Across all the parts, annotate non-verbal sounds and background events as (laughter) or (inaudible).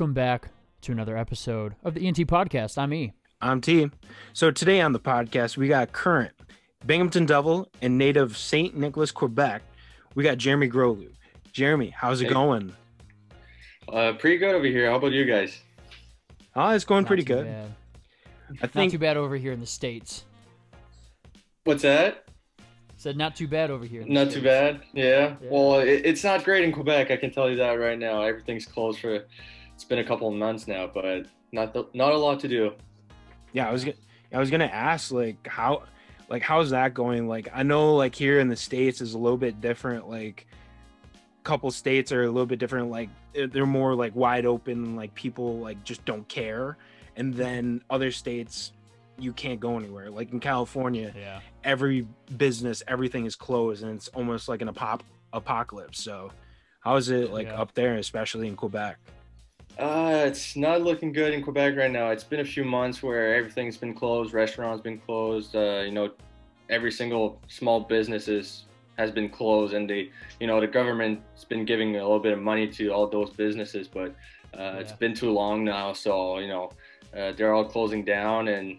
Welcome back to another episode of the E&T Podcast. I'm E. I'm T. So today on the podcast, we got current Binghamton Devil and native St. Nicolas, Quebec. We got Jeremy Groleau. Jeremy, how's it Hey. going? Uh, pretty good over here. How about you guys? Oh, it's going Not pretty good. bad. I Not think too bad over here in the states. What's that? Said not too bad over here. in the Not too bad. Yeah. Yeah. Well, it, it's not great in Quebec. I can tell you that right now. Everything's closed for. It's been a couple of months now, but not the, not a lot to do. yeah, I was gonna I was gonna ask like how like how's that going? Like I know like here in the States is a little bit different, like a couple states are a little bit different, like they're- they're more like wide open, like people like just don't care. And then other states you can't go anywhere. Like in California, Yeah. every business, everything is closed, and it's almost like an apop- apocalypse. So, how is it like Yeah. up there, especially in Quebec? Uh, it's not looking good in Quebec right now. It's been a few months where everything's been closed, restaurants been closed. Uh, you know, every single small businesses has been closed, and the you know the government's been giving a little bit of money to all those businesses, but uh, it's Yeah. been too long now. So you know, uh, they're all closing down, and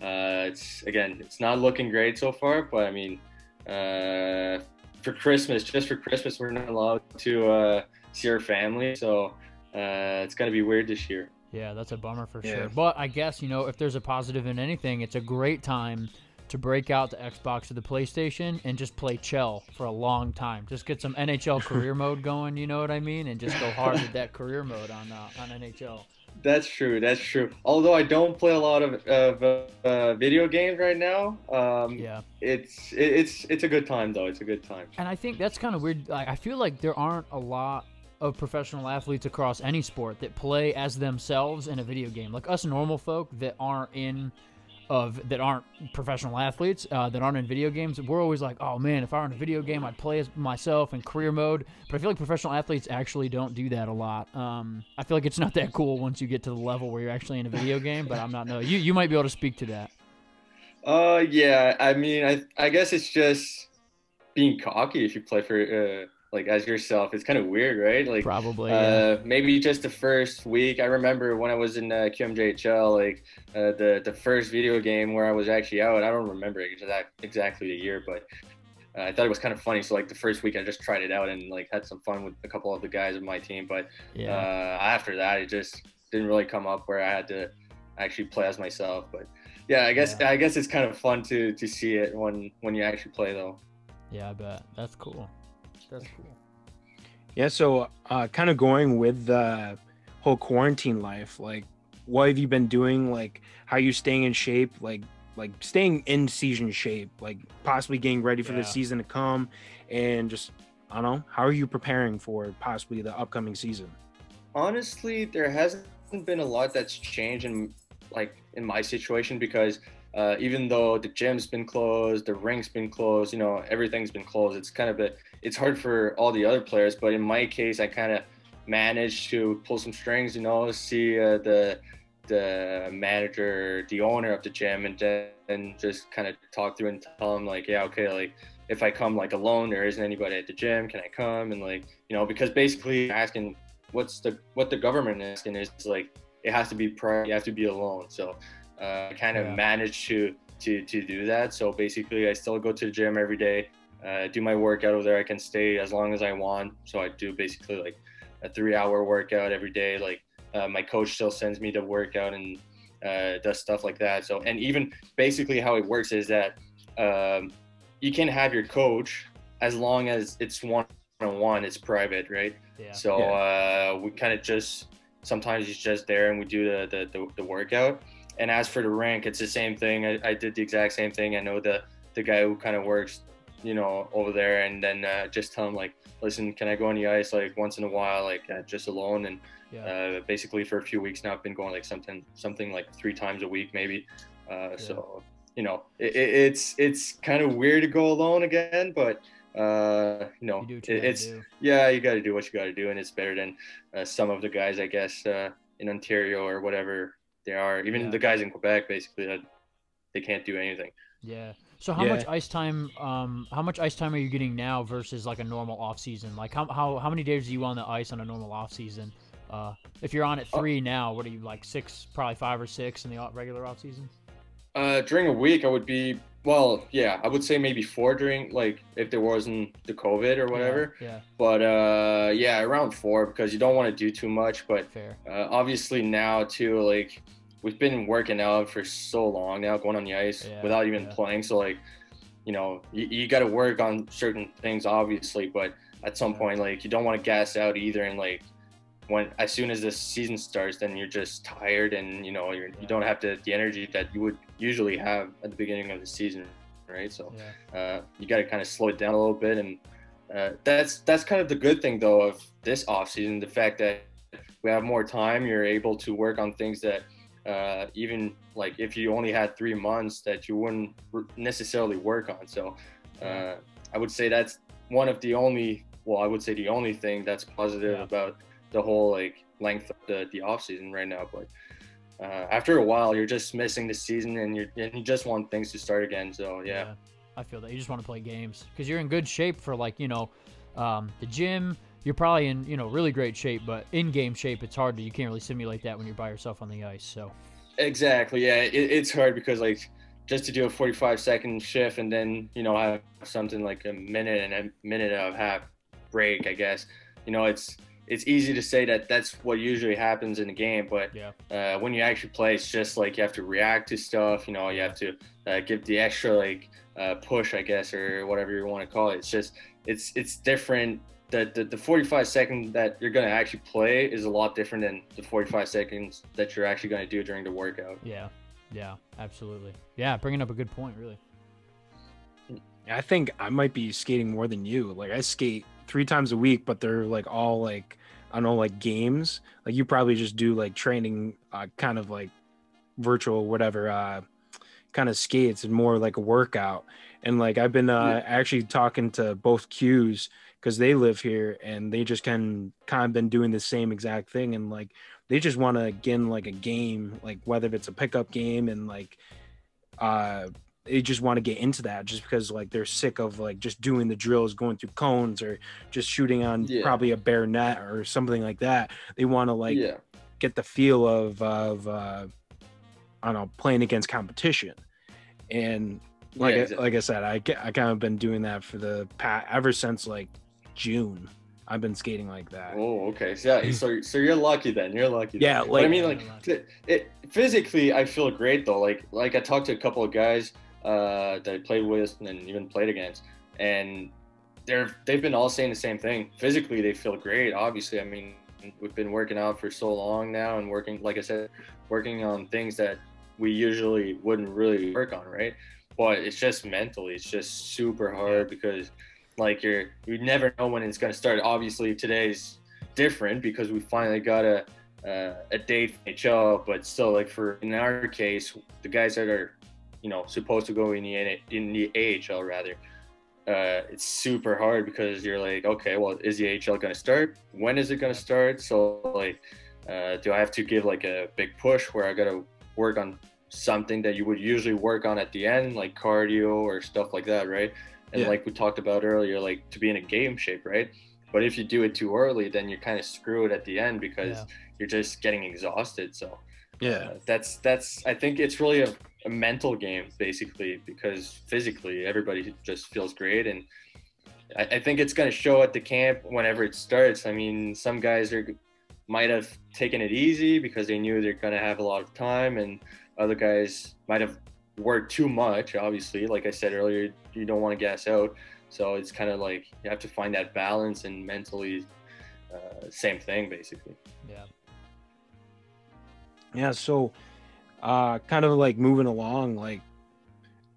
uh, it's again, it's not looking great so far. But I mean, uh, for Christmas, just for Christmas, we're not allowed to uh, see our family, so. Uh, it's gonna be weird this year. Yeah, that's a bummer for Yeah. sure. But I guess, you know, if there's a positive in anything, it's a great time to break out the Xbox or the PlayStation and just play Chel for a long time. Just get some NHL (laughs) career mode going, you know what I mean? And just go hard with that career mode on uh, on NHL. That's true. That's true. Although I don't play a lot of, of uh, uh, video games right now, um, Yeah. it's it, it's it's a good time though. It's a good time. And I think that's kind of weird. Like, I feel like there aren't a lot of professional athletes across any sport that play as themselves in a video game. Like us normal folk that aren't in of that aren't professional athletes uh, that aren't in video games. We're always like, oh man, if I were in a video game, I'd play as myself in career mode. But I feel like professional athletes actually don't do that a lot. Um, I feel like it's not that cool once you get to the level where you're actually in a video game. But I'm not know. You you might be able to speak to that. Uh, yeah. I mean, I I guess it's just being cocky if you play for uh, like as yourself. It's kind of weird, right? Like Probably. yeah. Uh, maybe just the first week. I remember when I was in uh, QMJHL, like uh, the the first video game where I was actually out. I don't remember exact, exactly the year, but uh, I thought it was kind of funny. So like the first week, I just tried it out and like had some fun with a couple of the guys of my team. But yeah. uh, after that, it just didn't really come up where I had to actually play as myself. But yeah, I guess Yeah. I guess it's kind of fun to to see it when when you actually play though. yeah. I bet that's cool. That's cool. Yeah, so uh, kind of going with the whole quarantine life, like what have you been doing? Like how you staying in shape? Like like staying in season shape, like possibly getting ready for Yeah. the season to come, and just I don't know. How are you preparing for possibly the upcoming season? honestly there hasn't been a lot that's changed in like in my situation because uh, even though the gym's been closed the rink's been closed you know everything's been closed it's kind of a it's hard for all the other players but in my case i kind of managed to pull some strings you know see uh, the the manager the owner of the gym and then just kind of talk through and tell him like yeah okay like if i come like alone there isn't anybody at the gym can i come? And like you know because basically asking what's the what the government is asking is like it has to be private you have to be alone so uh, i kind of Yeah. managed to to to do that. So basically i still go to the gym every day uh, do my workout over there. I can stay as long as i want. So i do basically like a three hour workout every day. Like uh, my coach still sends me to workout and uh, does stuff like that. So and even basically how it works is that um, you can have your coach as long as it's one on one it's private right? Yeah. so uh, we kind of just sometimes he's just there and we do the, the, the, the workout. And as for the rank, it's the same thing. I, I did the exact same thing. I know the the guy who kind of works, you know, over there, and then uh, just tell him like, listen, can I go on the ice like once in a while, like uh, just alone? And yeah. uh, basically for a few weeks now, I've been going like something something like three times a week maybe. Uh, So you know, it, it, it's it's kind of weird to go alone again, but uh, you know, you do what you it, it's yeah, you got to do what you got to do, and it's better than uh, some of the guys, I guess, uh, in Ontario or whatever they are. Even Yeah. the guys in Quebec, basically, that they can't do anything. Yeah. So how Yeah. much ice time? Um, how much ice time are you getting now versus like a normal off season? Like how how how many days are you on the ice on a normal off season? Uh, if you're on at three now, what are you like six, probably five or six in the regular off season? Uh, during a week, I would be well, yeah, I would say maybe four during like if there wasn't the COVID or whatever. Yeah, But uh, yeah, around four because you don't want to do too much. But fair. uh, obviously now too, like we've been working out for so long now, going on the ice Yeah, without even yeah. playing. So like, you know, you, you got to work on certain things, obviously. But at some Yeah. point, like you don't want to gas out either, and like when as soon as the season starts, then you're just tired, and you know you're, you don't have the, the energy that you would usually have at the beginning of the season, right? So uh, you got to kind of slow it down a little bit and uh, that's that's kind of the good thing though of this off season the fact that we have more time you're able to work on things that uh, even like if you only had three months that you wouldn't necessarily work on so uh, i would say that's one of the only well i would say the only thing that's positive Yeah. about the whole like length of the, the off season right now but uh, after a while you're just missing the season and you and you just want things to start again so yeah. I feel that you just want to play games because you're in good shape for like you know, um, the gym. You're probably in you know really great shape, but in game shape, it's hard to you can't really simulate that when you're by yourself on the ice. So Exactly. Yeah, it, it's hard because like just to do a 45 second shift and then you know have something like a minute and a minute and a half break. I guess you know it's it's easy to say that that's what usually happens in the game, but yeah, uh, when you actually play, it's just like you have to react to stuff. You know, you have to uh, give the extra like uh, push, I guess, or whatever you want to call it. It's just it's it's different. The, the, the 45 second that you're going to actually play is a lot different than the 45 seconds that you're actually going to do during the workout. yeah, yeah, absolutely. Yeah, bringing up a good point, really. I think I might be skating more than you. Like I skate three times a week, but they're like all like I don't know, like games. Like you probably just do like training, uh, kind of like virtual, whatever, uh, kind of skates and more like a workout. And like I've been uh, actually talking to both Qs because they live here and they just can kind of been doing the same exact thing and like they just want to get in like a game, like whether it's a pickup game and like uh they just want to get into that just because like they're sick of like just doing the drills going through cones or just shooting on Yeah. probably a bare net or something like that they want to like yeah. get the feel of of uh i don't know playing against competition and like Yeah, I, like i said i i kind of been doing that for the past ever since like june i've been skating like that Oh, okay. So, yeah, so so you're lucky then. You're lucky. then. Yeah, But like- I mean, like it, it physically, I feel great though. Like like I talked to a couple of guys uh, that I played with and even played against, and they're they've been all saying the same thing. Physically, they feel great. Obviously, I mean, we've been working out for so long now, and working, like I said, working on things that we usually wouldn't really work on, right? But it's just mentally, it's just super hard because like you're you never know when it's going to start. Obviously, today's different because we finally got a uh, a date for NHL, but still, like for in our case, the guys that are you know supposed to go in the in the AHL rather, uh, it's super hard because you're like, okay, well, is the AHL going to start? When is it going to start? So like, uh, do I have to give like a big push where I got to work on something that you would usually work on at the end, like cardio or stuff like that, right? And Yeah. like we talked about earlier, like to be in a game shape, right? But if you do it too early, then you're kind of screwed at the end because Yeah. you're just getting exhausted. So yeah uh, that's that's I think it's really a, a mental game basically because physically everybody just feels great and I, I think it's going to show at the camp whenever it starts. I mean, some guys are might have taken it easy because they knew they're going to have a lot of time, and other guys might have worked too much. Obviously, like I said earlier, you don't want to gas out, so it's kind of like you have to find that balance and mentally, uh, same thing basically. Yeah. Yeah, so uh kind of like moving along, like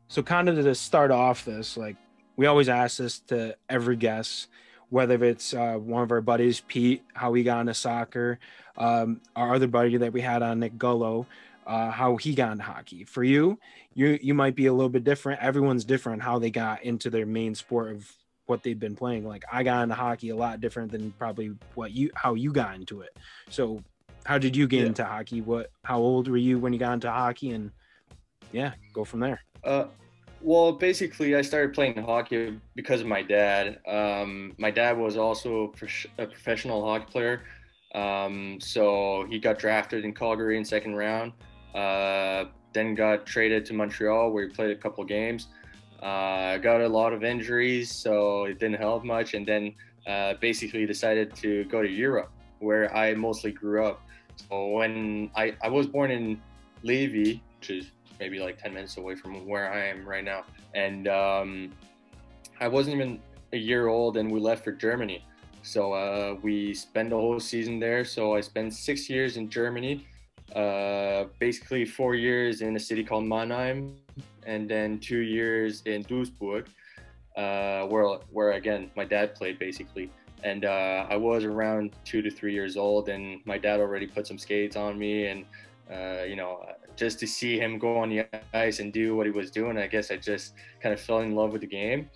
so kind of to start off this, like we always ask this to every guest, whether it's uh one of our buddies, Pete, how he got into soccer, um, our other buddy that we had on Nick Gullo, uh, how he got into hockey. For you, you you might be a little bit different. Everyone's different how they got into their main sport of what they've been playing. Like I got into hockey a lot different than probably what you how you got into it. So how did you get Yeah. into hockey? What how old were you when you got into hockey? And yeah, go from there. Uh, well, basically, I started playing hockey because of my dad. Um, my dad was also a prof- a professional hockey player. Um, so he got drafted in Calgary in second round. Uh, then got traded to Montreal where he played a couple games. Uh, got a lot of injuries, so it didn't help much. And then uh, basically decided to go to Europe where I mostly grew up. So when I, I was born in Lévis, which is maybe like 10 minutes away from where I am right now. And um, I wasn't even a year old and we left for Germany. So uh, we spent the whole season there. So I spent six years in Germany, uh, basically four years in a city called Mannheim, and then two years in Duisburg, uh, where where again my dad played basically. And uh, I was around two to three years old, and my dad already put some skates on me, and uh, you know, just to see him go on the ice and do what he was doing, I guess I just kind of fell in love with the game.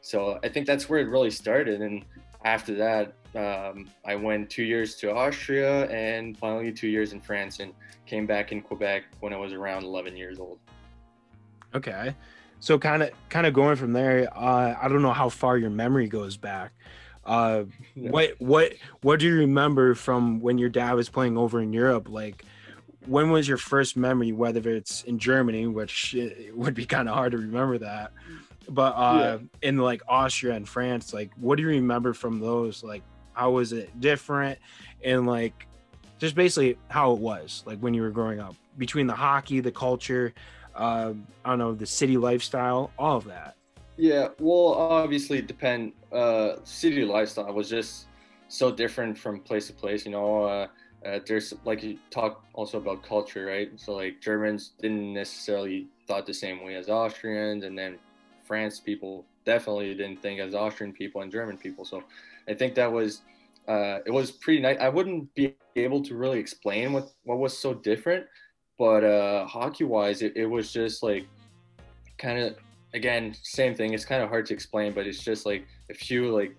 So I think that's where it really started. And after that, um, I went two years to Austria and finally two years in France and came back in Quebec when I was around 11 years old. Okay. So kind of kind of going from there, uh, I don't know how far your memory goes back. Uh, (laughs) yeah. What what what do you remember from when your dad was playing over in Europe? Like, when was your first memory? Whether it's in Germany, which would be kind of hard to remember that, but uh, yeah. in like Austria and France, like what do you remember from those? Like how was it different? And like just basically how it was like when you were growing up between the hockey, the culture, uh, I don't know, the city lifestyle, all of that. Yeah, well, obviously, depend. Uh, city lifestyle was just so different from place to place. You know, uh, uh, there's like you talk also about culture, right? So like Germans didn't necessarily thought the same way as Austrians, and then France people definitely didn't think as Austrian people and German people. So I think that was uh, it was pretty nice. I wouldn't be able to really explain what what was so different, but uh, hockey wise, it, it was just like kind of again same thing. It's kind of hard to explain, but it's just like a few like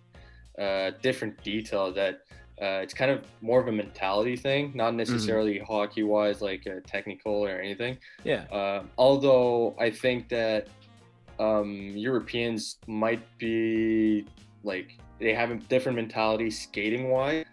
uh, different details that. Uh, it's kind of more of a mentality thing, not mm-hmm. necessarily mm-hmm. hockey wise, like uh, technical or anything. Yeah. Uh, although I think that um, Europeans might be like they have a different mentality skating wise.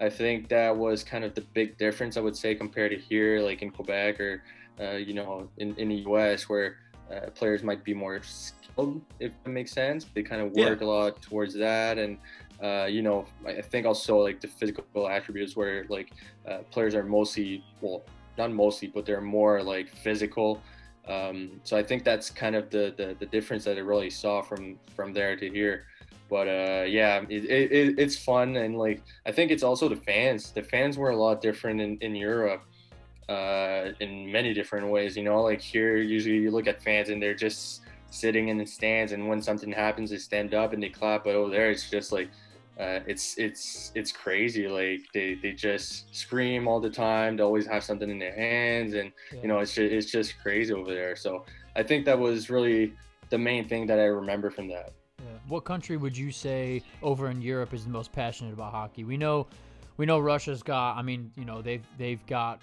I think that was kind of the big difference I would say compared to here, like in Quebec or uh, you know in, in the U.S. where uh, players might be more skilled, if that makes sense. They kind of work yeah. a lot towards that, and uh, you know I think also like the physical attributes where like uh, players are mostly well not mostly, but they're more like physical um, so I think that's kind of the, the, the difference that I really saw from from there to here. But uh, yeah, it, it, it's fun and like I think it's also the fans. The fans were a lot different in in Europe uh, in many different ways. You know, like here usually you look at fans and they're just sitting in the stands, and when something happens, they stand up and they clap. But over there, it's just like uh, it's it's it's crazy. Like they, they just scream all the time. They always have something in their hands, and yeah. you know it's just, it's just crazy over there. So I think that was really the main thing that I remember from that. Yeah. What country would you say over in Europe is the most passionate about hockey? We know we know Russia's got. I mean, you know they've they've got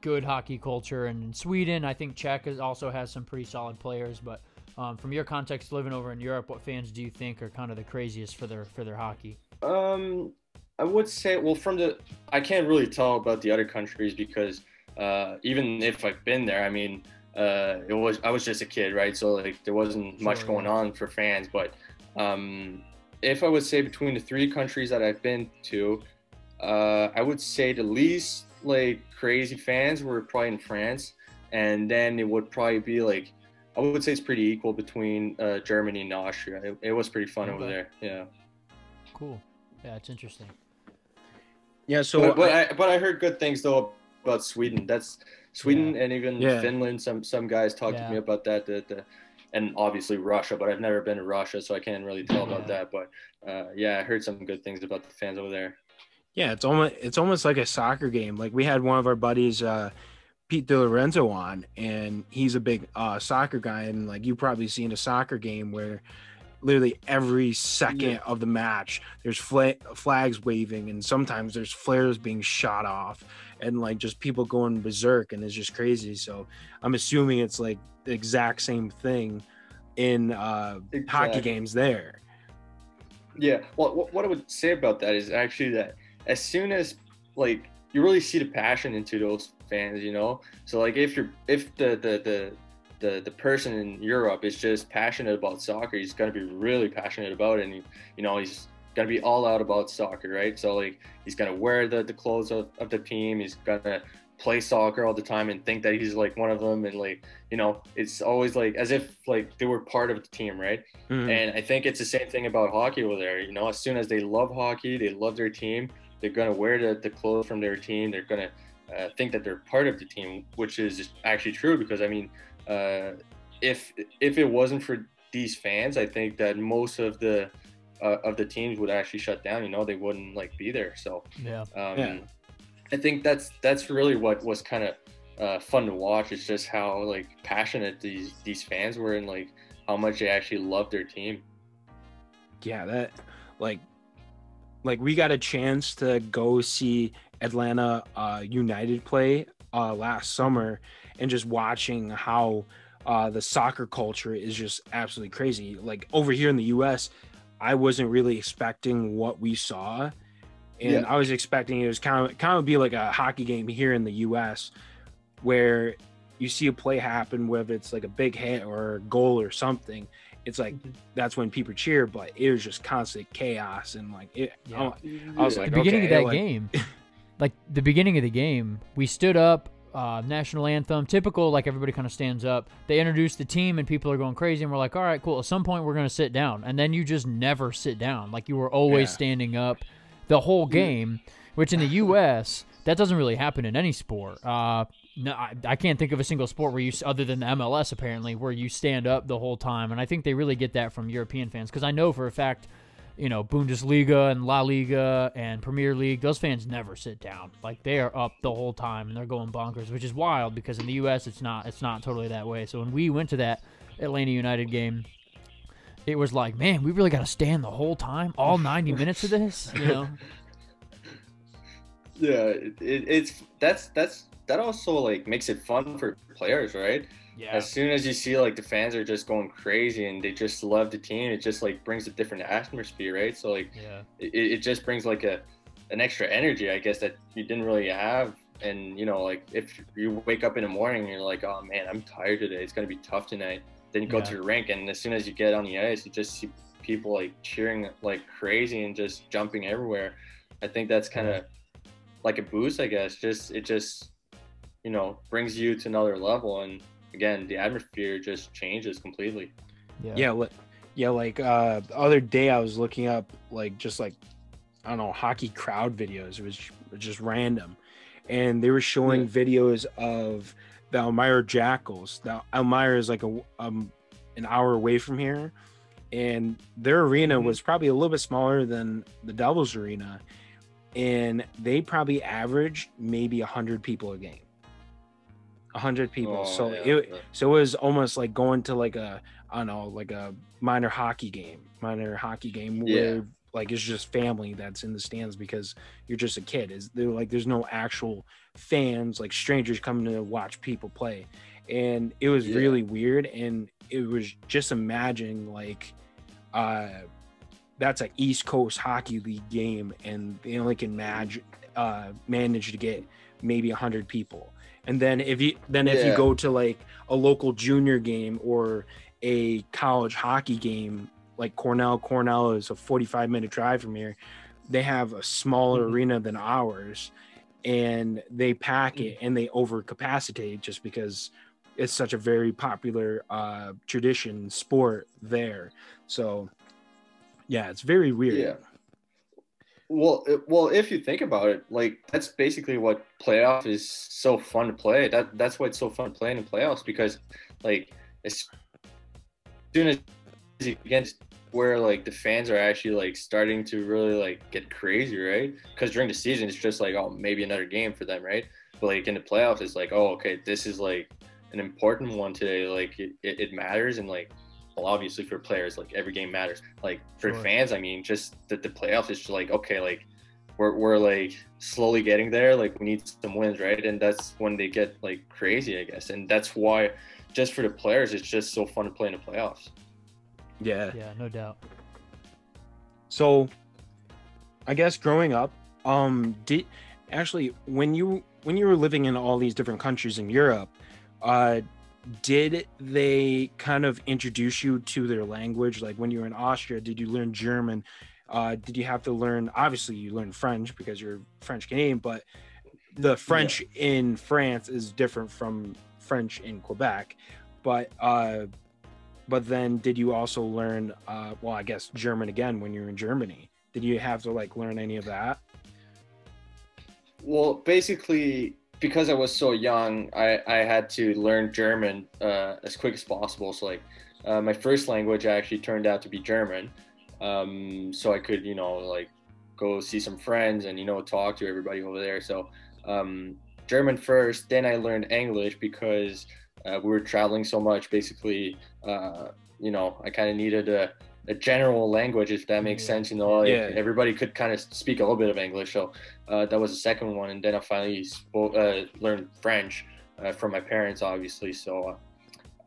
good hockey culture, and in Sweden, I think Czech also has some pretty solid players, but um, from your context, living over in Europe, what fans do you think are kind of the craziest for their for their hockey? Um, I would say, well, from the I can't really tell about the other countries because uh, even if I've been there, I mean, uh, it was I was just a kid, right? So like there wasn't sure, much going yeah. on for fans. But um, if I would say between the three countries that I've been to, uh, I would say the least like crazy fans were probably in France, and then it would probably be like I would say it's pretty equal between uh, Germany and Austria. It, it was pretty fun okay. over there. Yeah. Cool. Yeah, it's interesting. Yeah. So, but, but I, I, but I heard good things though about Sweden. That's Sweden yeah. and even yeah. Finland. Some some guys talked yeah. to me about that. The, the, and obviously Russia, but I've never been to Russia, so I can't really tell about that. But uh, yeah, I heard some good things about the fans over there. Yeah, it's almost it's almost like a soccer game. Like we had one of our buddies. Uh, Pete DiLorenzo on, and he's a big uh, soccer guy, and like you probably seen a soccer game where literally every second yeah. of the match there's flags waving, and sometimes there's flares being shot off, and like just people going berserk, and it's just crazy. So I'm assuming it's like the exact same thing in uh, exactly. hockey games there. Yeah, well, what I would say about that is actually that as soon as like you really see the passion into those fans, you know. So like if you're if the the the the, the person in Europe is just passionate about soccer, he's gonna be really passionate about it, and he, you know he's gonna be all out about soccer, right? So like he's gonna wear the, the clothes of, of the team, he's gonna play soccer all the time and think that he's like one of them and like you know it's always like as if like they were part of the team right mm-hmm. and i think it's the same thing about hockey over there you know as soon as they love hockey they love their team they're going to wear the, the clothes from their team. They're going to uh, think that they're part of the team which is actually true because i mean uh, if if it wasn't for these fans i think that most of the uh, of the teams would actually shut down. You know they wouldn't like be there. So yeah, um, yeah. i think that's that's really what was kind of uh, fun to watch it's just how like passionate these these fans were and like how much they actually love their team. Yeah that like like we got a chance to go see Atlanta uh, United play uh, last summer, and just watching how uh, the soccer culture is just absolutely crazy. Like over here in the U.S., I wasn't really expecting what we saw, and yeah. I was expecting it was kind of kind of be like a hockey game here in the U.S. where you see a play happen, whether it's like a big hit or a goal or something, it's like mm-hmm. that's when people cheer, but it was just constant chaos and like it. Yeah. I, I was like, the beginning okay, of that like, game, (laughs) like the beginning of the game, we stood up, uh, national anthem, typical, like everybody kind of stands up. They introduce the team and people are going crazy, and we're like, all right, cool. At some point, we're gonna sit down, and then you just never sit down. Like you were always Yeah. standing up the whole game, which in the U.S. that doesn't really happen in any sport. Uh, no, I, I can't think of a single sport where you, other than the MLS apparently, where you stand up the whole time. And I think they really get that from European fans because I know for a fact, you know, Bundesliga and La Liga and Premier League, those fans never sit down. Like they are up the whole time and they're going bonkers, which is wild because in the U.S. it's not it's not totally that way. So when we went to that Atlanta United game, it was like, man, we really got to stand the whole time, all 90 minutes of this, you know? (laughs) yeah it, it, it's that's that's that also like makes it fun for players right? Yeah. as soon as you see like the fans are just going crazy and they just love the team it just like brings a different atmosphere right? So like Yeah. it, it just brings like a an extra energy i guess that you didn't really have. And you know like if you wake up in the morning and you're like oh man i'm tired today. It's going to be tough tonight. Then you go Yeah. to the rink and as soon as you get on the ice you just see people like cheering like crazy and just jumping everywhere. I think that's kind of like a boost i guess just it just you know brings you to another level and again the atmosphere just changes completely. Yeah. yeah li- yeah like uh the other day i was looking up like just like i don't know hockey crowd videos it was j- just random. And they were showing videos of the elmira jackals. Now elmira is like a um an hour away from here. And their arena Mhm. was probably a little bit smaller than the devils arena and they probably averaged maybe 100 people a game 100 people Oh, so yeah, it, yeah. so it was almost like going to like a I don't know, like a minor hockey game, minor hockey game Yeah. where like it's just family that's in the stands because you're just a kid. Is there like there's no actual fans, like strangers coming to watch people play. And it was really weird and it was just imagining like uh that's an East Coast Hockey League game and they only can manage uh manage to get maybe 100 people. And then if you then if you go to like a local junior game or a college hockey game like Cornell, Cornell is a 45 minute drive from here. They have a smaller Mhm. arena than ours and they pack it and they overcapacitate just because it's such a very popular uh tradition sport there. So yeah, it's very weird. Yeah. Well, it- well, if you think about it, like that's basically what playoff is so fun to play. That that's why it's so fun playing in playoffs because, like, as soon as you get where like the fans are actually like starting to really like get crazy, right? Because during the season, it's just like oh maybe another game for them, right? But like in the playoffs, it's like oh okay this is like an important one today. Like it, it, it matters and like obviously for players, like every game matters. Like for Sure. fans, I mean, just that the playoffs is just like okay, like we're we're like slowly getting there. Like we need some wins, right? And that's when they get like crazy, I guess. And that's why, just for the players, it's just so fun to play in the playoffs. Yeah. Yeah, no doubt. So I guess growing up, um did actually, when you when you were living in all these different countries in Europe, uh, did they kind of introduce you to their language? Like when you were in Austria, did you learn German? Uh, did you have to learn? Obviously, you learned French because you're French Canadian, but the French yeah. in France is different from French in Quebec. But uh, but then did you also learn? Uh, well, I guess German again when you were in Germany. Did you have to like learn any of that? Well, basically, because I was so young, I, I had to learn German uh, as quick as possible. So like uh, my first language actually turned out to be German. Um, so I could, you know, like go see some friends and, you know, talk to everybody over there. So um, German first, then I learned English because uh, we were traveling so much. Basically, uh, you know, I kind of needed a, a general language, if that makes sense. You know, like yeah. everybody could kind of speak a little bit of English. So uh, that was the second one, and then I finally spoke, uh, learned French uh, from my parents, obviously. So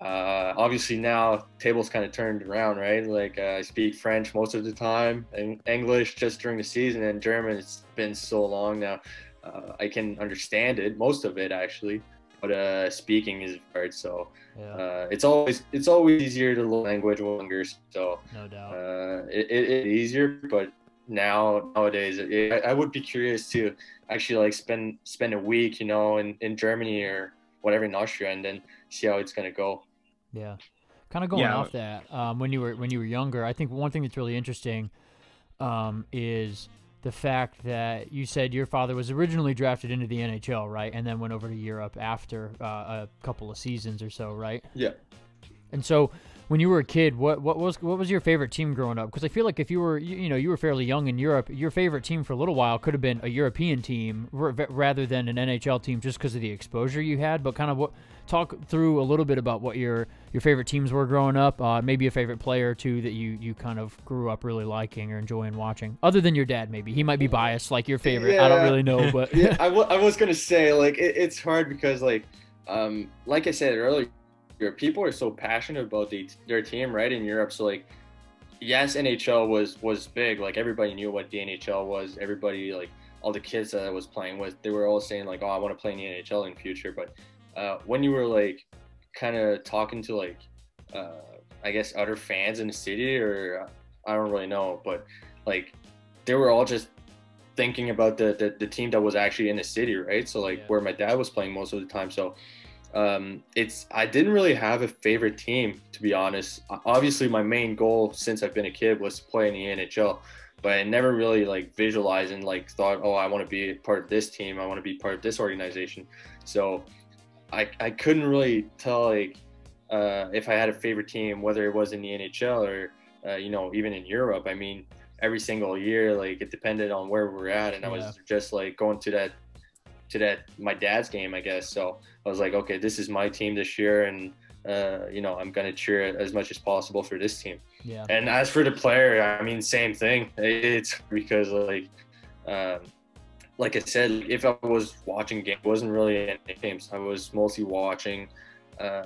uh, obviously now tables kind of turned around, right? Like uh, I speak French most of the time, and English just during the season, and German. It's been so long now. Uh, I can understand it, most of it actually, but speaking is hard. So yeah. it's always it's always easier to learn language longer. So no doubt, it, it, it's easier, but now nowadays it, I, would be curious to actually like spend spend a week you know in, in germany or whatever in austria and then see how it's gonna go. Yeah. Kind of going yeah. off that um, when you were when you were younger i think one thing that's really interesting um, is the fact that you said your father was originally drafted into the nhl right? And then went over to europe after uh, a couple of seasons or so right? Yeah. And so when you were a kid, what what was what was your favorite team growing up? Because I feel like if you were you, you, know you were fairly young in Europe, your favorite team for a little while could have been a European team r- rather than an NHL team, just because of the exposure you had. But kind of what talk through a little bit about what your your favorite teams were growing up. Uh, maybe a favorite player or two that you you kind of grew up really liking or enjoying watching, other than your dad. Maybe he might be biased, like your favorite. Yeah. I don't really know, but (laughs) yeah, I, w- I was gonna say like it, it's hard because like um like I said earlier people are so passionate about the, their team, right? In Europe, so like, yes, NHL was was big. Like everybody knew what the NHL was. Everybody like all the kids that I was playing with, they were all saying like, "Oh, I want to play in the NHL in the future." But uh, when you were like, kind of talking to like, uh, I guess other fans in the city, or I don't really know, but like, they were all just thinking about the, the, the team that was actually in the city, right? So like yeah. where my dad was playing most of the time. So um, it's I didn't really have a favorite team to be honest. Obviously, my main goal since I've been a kid was to play in the NHL, but I never really like visualized and like thought, oh, I want to be part of this team. I want to be part of this organization. So I I couldn't really tell like uh, if I had a favorite team, whether it was in the NHL or uh, you know even in Europe. I mean, every single year, like it depended on where we are at, and yeah. I was just like going to that to that my dad's game, I guess. So I was like, okay, this is my team this year, and uh, you know, I'm gonna cheer as much as possible for this team. Yeah. And as for the player, I mean, same thing. It's because like, um, like I said, if I was watching games, wasn't really any games. I was mostly watching. Uh,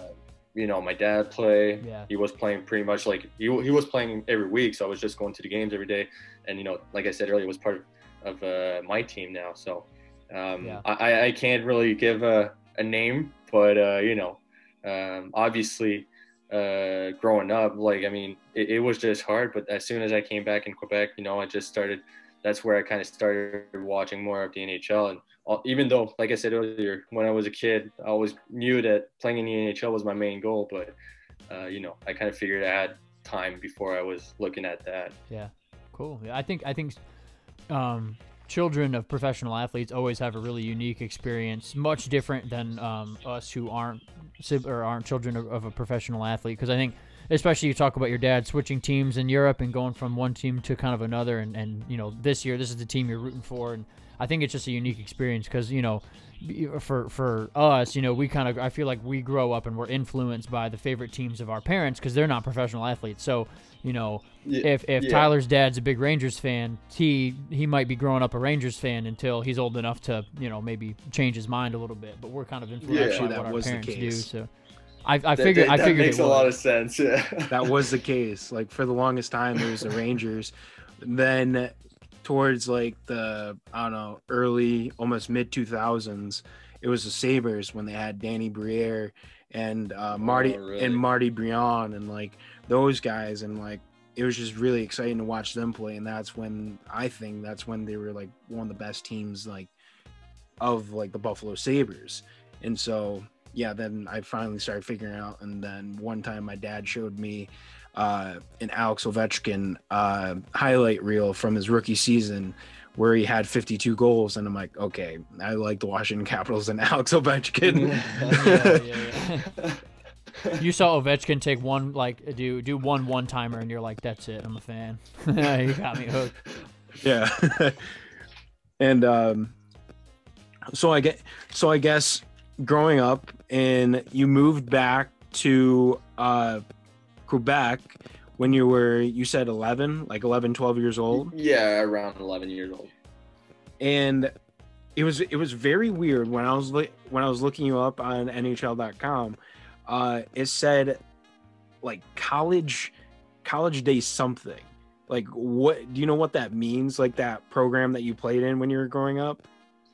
you know, my dad play. Yeah. He was playing pretty much like he, he was playing every week, so I was just going to the games every day. And you know, like I said earlier, was part of, of uh, my team now. So um, yeah. I, I can't really give a, a name, but uh, you know, um, obviously, uh, growing up, like I mean, it, it, was just hard. But as soon as I came back in Quebec, you know, I just started. That's where I kind of started watching more of the NHL. And all, even though, like I said earlier, when I was a kid, I always knew that playing in the NHL was my main goal. But uh, you know, I kind of figured I had time before I was looking at that. Yeah, cool. Yeah, I think I think um, children of professional athletes always have a really unique experience, much different than um, us who aren't or aren't children of, of a professional athlete. Because I think, especially you talk about your dad switching teams in Europe and going from one team to kind of another, and, and you know this year this is the team you're rooting for, and I think it's just a unique experience because you know for for us, you know, we kind of I feel like we grow up and we're influenced by the favorite teams of our parents because they're not professional athletes. So you know, yeah, if if yeah. Tyler's dad's a big Rangers fan, he he might be growing up a Rangers fan until he's old enough to you know maybe change his mind a little bit. But we're kind of influenced yeah, by what our parents do. So. I, I figured. That, that, I figured it makes a lot of sense. Yeah. that was the case. Like for the longest time, it was the (laughs) Rangers. Then towards like the I don't know early almost mid two thousands. It was the Sabres when they had Danny Briere and uh, Marty Oh, really? and Marty Biron and like those guys and like it was just really exciting to watch them play and that's when I think that's when they were like one of the best teams like of like the Buffalo Sabres. And so yeah, then I finally started figuring out and then one time my dad showed me uh, an Alex Ovechkin uh, highlight reel from his rookie season where he had 52 goals. And I'm like, okay, I like the Washington (laughs) Capitals and Alex Ovechkin. (laughs) yeah, yeah, yeah. you saw Ovechkin take one like do do one one timer, and you're like, that's it. I'm a fan. (laughs) you got me hooked. yeah. and um, so I get, so I guess growing up and you moved back to uh, Quebec when you were, you said 11, like 11, 12 years old. yeah, around 11 years old. and it was it was very weird when I was li- when I was looking you up on NHL.com. Uh, it said like college college day something. Like what do you know what that means? Like that program that you played in when you were growing up?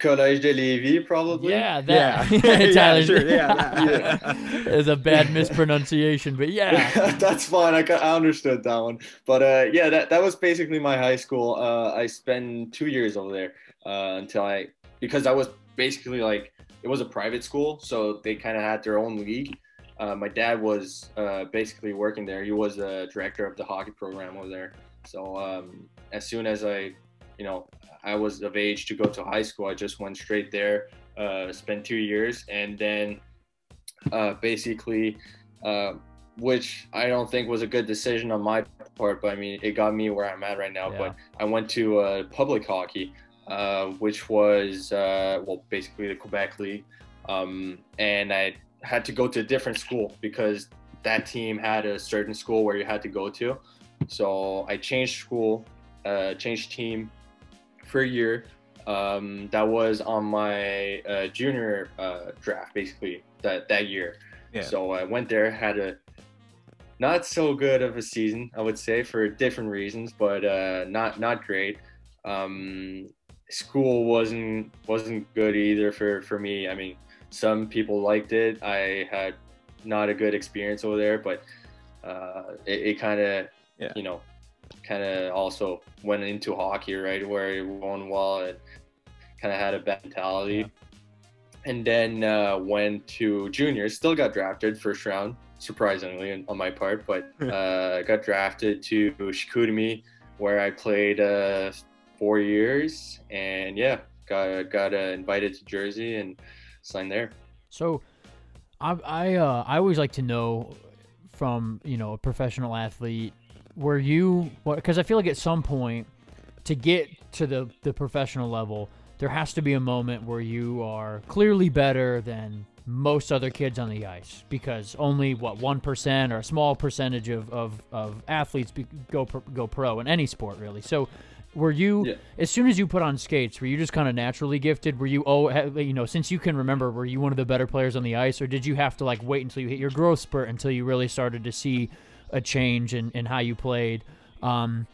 Collège de Lévis, probably. Yeah, that. Yeah. (laughs) (laughs) Yeah, sure, yeah, that. It's (laughs) a bad mispronunciation, but yeah. that's fine. I, ca- I understood that one. But uh, yeah, that, that was basically my high school. Uh, I spent two years over there uh, until I, because that was basically like, it was a private school. So they kind of had their own league. Uh, my dad was uh, basically working there. He was the director of the hockey program over there. So um, as soon as I, you know, I was of age to go to high school, I just went straight there, uh, spent two years, and then uh, basically, uh, which I don't think was a good decision on my part, but I mean, it got me where I'm at right now. Yeah. But I went to uh, public hockey, uh, which was, uh, well, basically the Quebec League. Um, and I had to go to a different school because that team had a certain school where you had to go to. So I changed school, uh, changed team for a year. Um, that was on my uh, junior uh, draft, basically that that year. Yeah. So I went there, had a not so good of a season, I would say, for different reasons, but uh, not not great. Um, school wasn't wasn't good either for for me. I mean, some people liked it. I had not a good experience over there, but uh, it, it kind of Yeah. you know kind of also went into hockey right where it won well and kind of had a bad mentality. Yeah. And then uh, went to juniors. Still got drafted first round, surprisingly on my part, but (laughs) uh, got drafted to Chicoutimi, where I played uh, four years, and yeah, got got uh, invited to Jersey and signed there. So, I I uh, I always like to know from you know a professional athlete, were you what? Because I feel like at some point to get to the the professional level, there has to be a moment where you are clearly better than most other kids on the ice because only what one percent or a small percentage of of, of athletes be, go pro, go pro in any sport really. So. Were you Yeah. as soon as you put on skates? Were you just kind of naturally gifted? Were you oh you know since you can remember? Were you one of the better players on the ice, or did you have to like wait until you hit your growth spurt until you really started to see a change in, in how you played? Um,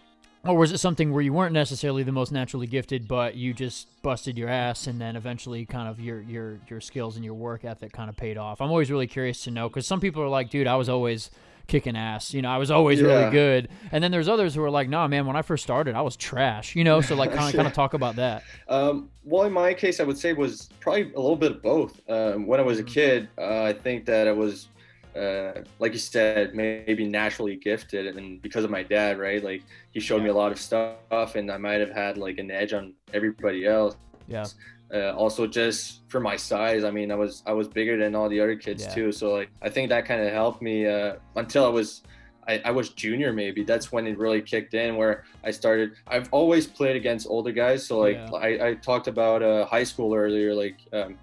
or was it something where you weren't necessarily the most naturally gifted, but you just busted your ass, and then eventually kind of your your your skills and your work ethic kind of paid off? I'm always really curious to know because some people are like, dude, I was always kicking ass. You know, I was always really good. And then there's others who are like, nah, man, when I first started, I was trash. You know, so like kind of kind of talk about that. Um, well, in my case, I would say was probably a little bit of both. Um, when I was a Mhm. kid, uh, I think that I was, uh, like you said, maybe naturally gifted, and because of my dad, right? Like he showed me a lot of stuff, and I might have had like an edge on everybody else. Yeah. Uh, also, just for my size, I mean, I was I was bigger than all the other kids Yeah. too. So like, I think that kind of helped me uh, until I was I, I was junior maybe that's when it really kicked in where i started i've always played against older guys so like Yeah. I, I talked about uh, high school earlier like um,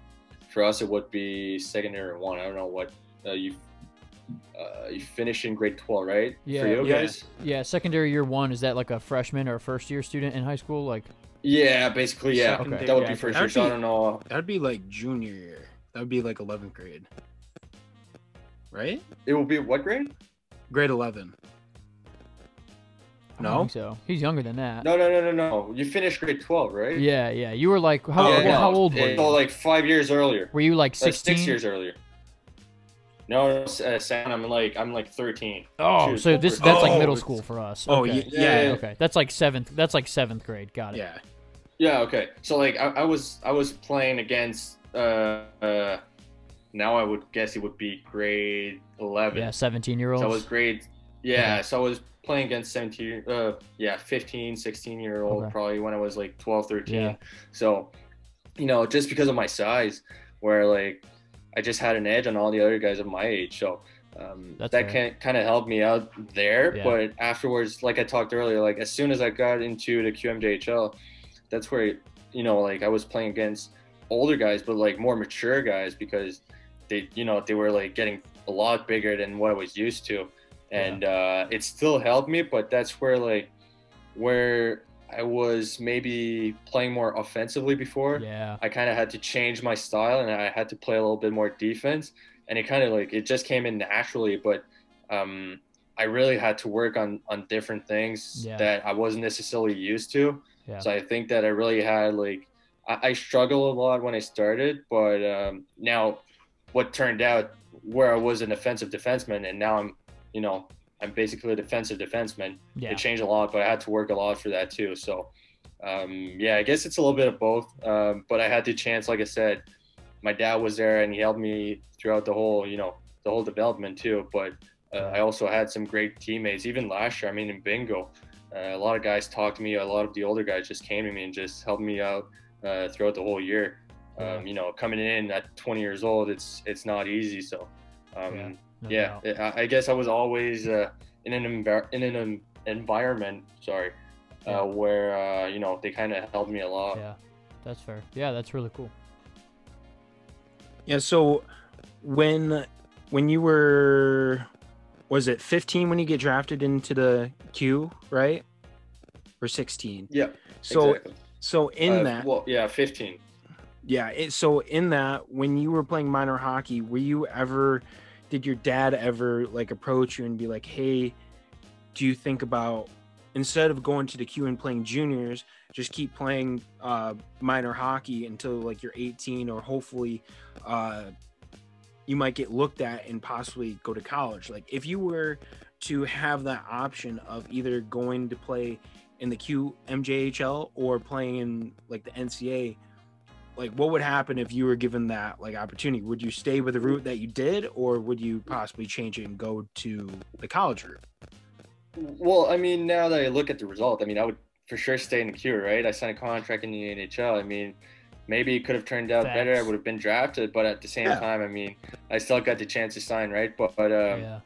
for us it would be secondary one i don't know what uh, you uh, you finish in grade 12 right Yeah, for you yeah. guys Yeah, secondary year one is that like a freshman or a first year student in high school? Like, yeah basically yeah Okay. that would Yeah, be first that year would so i don't know That'd be like junior year. That would be like 11th grade. Right? it will be what grade Grade 11. I don't No? think so. He's younger than that. No, no, no, no, no. You finished grade 12, right? Yeah, yeah. You were like how, Oh, well, yeah. how old were you? So like five years earlier. were you like Uh, 16? six years earlier. No, no, uh, Sam, I'm like I'm like 13. Oh, Choose so this for- that's like Oh, middle school for us. Oh, okay. Yeah, yeah, yeah. Okay, that's like seventh. That's like seventh grade. Got it. yeah. Yeah, okay. So like I, I was I was playing against uh uh now I would guess it would be grade 11. Yeah, seventeen year olds. So I was grade yeah, Okay. so I was playing against 17 uh yeah, 15, 16 year old Okay. probably when I was like 12, 13. Yeah. So, you know, just because of my size where like I just had an edge on all the other guys of my age. So um, that fair. can kind of helped me out there. Yeah. But afterwards, like I talked earlier, like as soon as I got into the QMJHL, that's where you know, like I was playing against older guys, but like more mature guys because they, you know, they were like getting a lot bigger than what I was used to, and uh, it still helped me. But that's where like where I was maybe playing more offensively before. Yeah. I kind of had to change my style and I had to play a little bit more defense. And it kind of like it just came in naturally, but um, I really had to work on on different things Yeah. that I wasn't necessarily used to. Yeah. So I think that I really had like I, I struggled a lot when I started, but um, now what turned out where I was an offensive defenseman and now I'm you know I'm basically a defensive defenseman Yeah. it changed a lot, but I had to work a lot for that too. So, um, yeah, I guess it's a little bit of both. Um, but I had the chance, like I said, my dad was there and he helped me throughout the whole, you know, the whole development too. But uh, I also had some great teammates, even last year. I mean, in bingo, uh, a lot of guys talked to me. A lot of the older guys just came to me and just helped me out uh, throughout the whole year. Um, you know, coming in at 20 years old, it's it's not easy. So, um, Yeah, no yeah, doubt. I I guess I was always uh, in an envir- in an en- environment, sorry, Yeah. uh, where uh, you know they kind of helped me a lot. Yeah. That's fair. Yeah, that's really cool. Yeah. So when when you were was it 15 when you get drafted into the Q, right? Or 16? Yeah, So exactly. so in Uh, that well, yeah, 15. Yeah. It, so in that, when you were playing minor hockey, were you ever, did your dad ever like approach you and be like, hey, do you think about instead of going to the Q and playing juniors, just keep playing uh, minor hockey until like you're 18 or hopefully uh, you might get looked at and possibly go to college. Like if you were to have that option of either going to play in the Q MJHL or playing in like the NCA, like what would happen if you were given that like opportunity? Would you stay with the route that you did or would you possibly change it and go to the college route? Well, I mean, now that I look at the result, I mean, I would for sure stay in the Q, right? I signed a contract in the NHL. I mean, maybe it could have turned out better. I would have been drafted, but at the same Yeah. time, I mean, I still got the chance to sign, right? But, but um, yeah.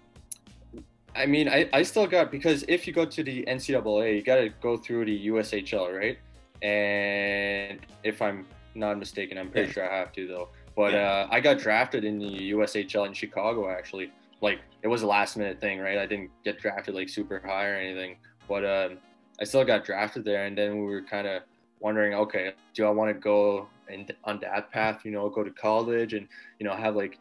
I mean, I, I still got because if you go to the NCAA, you got to go through the USHL, right? And if I'm not mistaken, I'm pretty Yeah. sure I have to though. But Yeah. uh, I got drafted in the USHL in Chicago actually. Like it was a last minute thing, right? I didn't get drafted like super high or anything, but um, I still got drafted there. And then we were kind of wondering, okay, do I want to go and on that path? You know, go to college and you know have like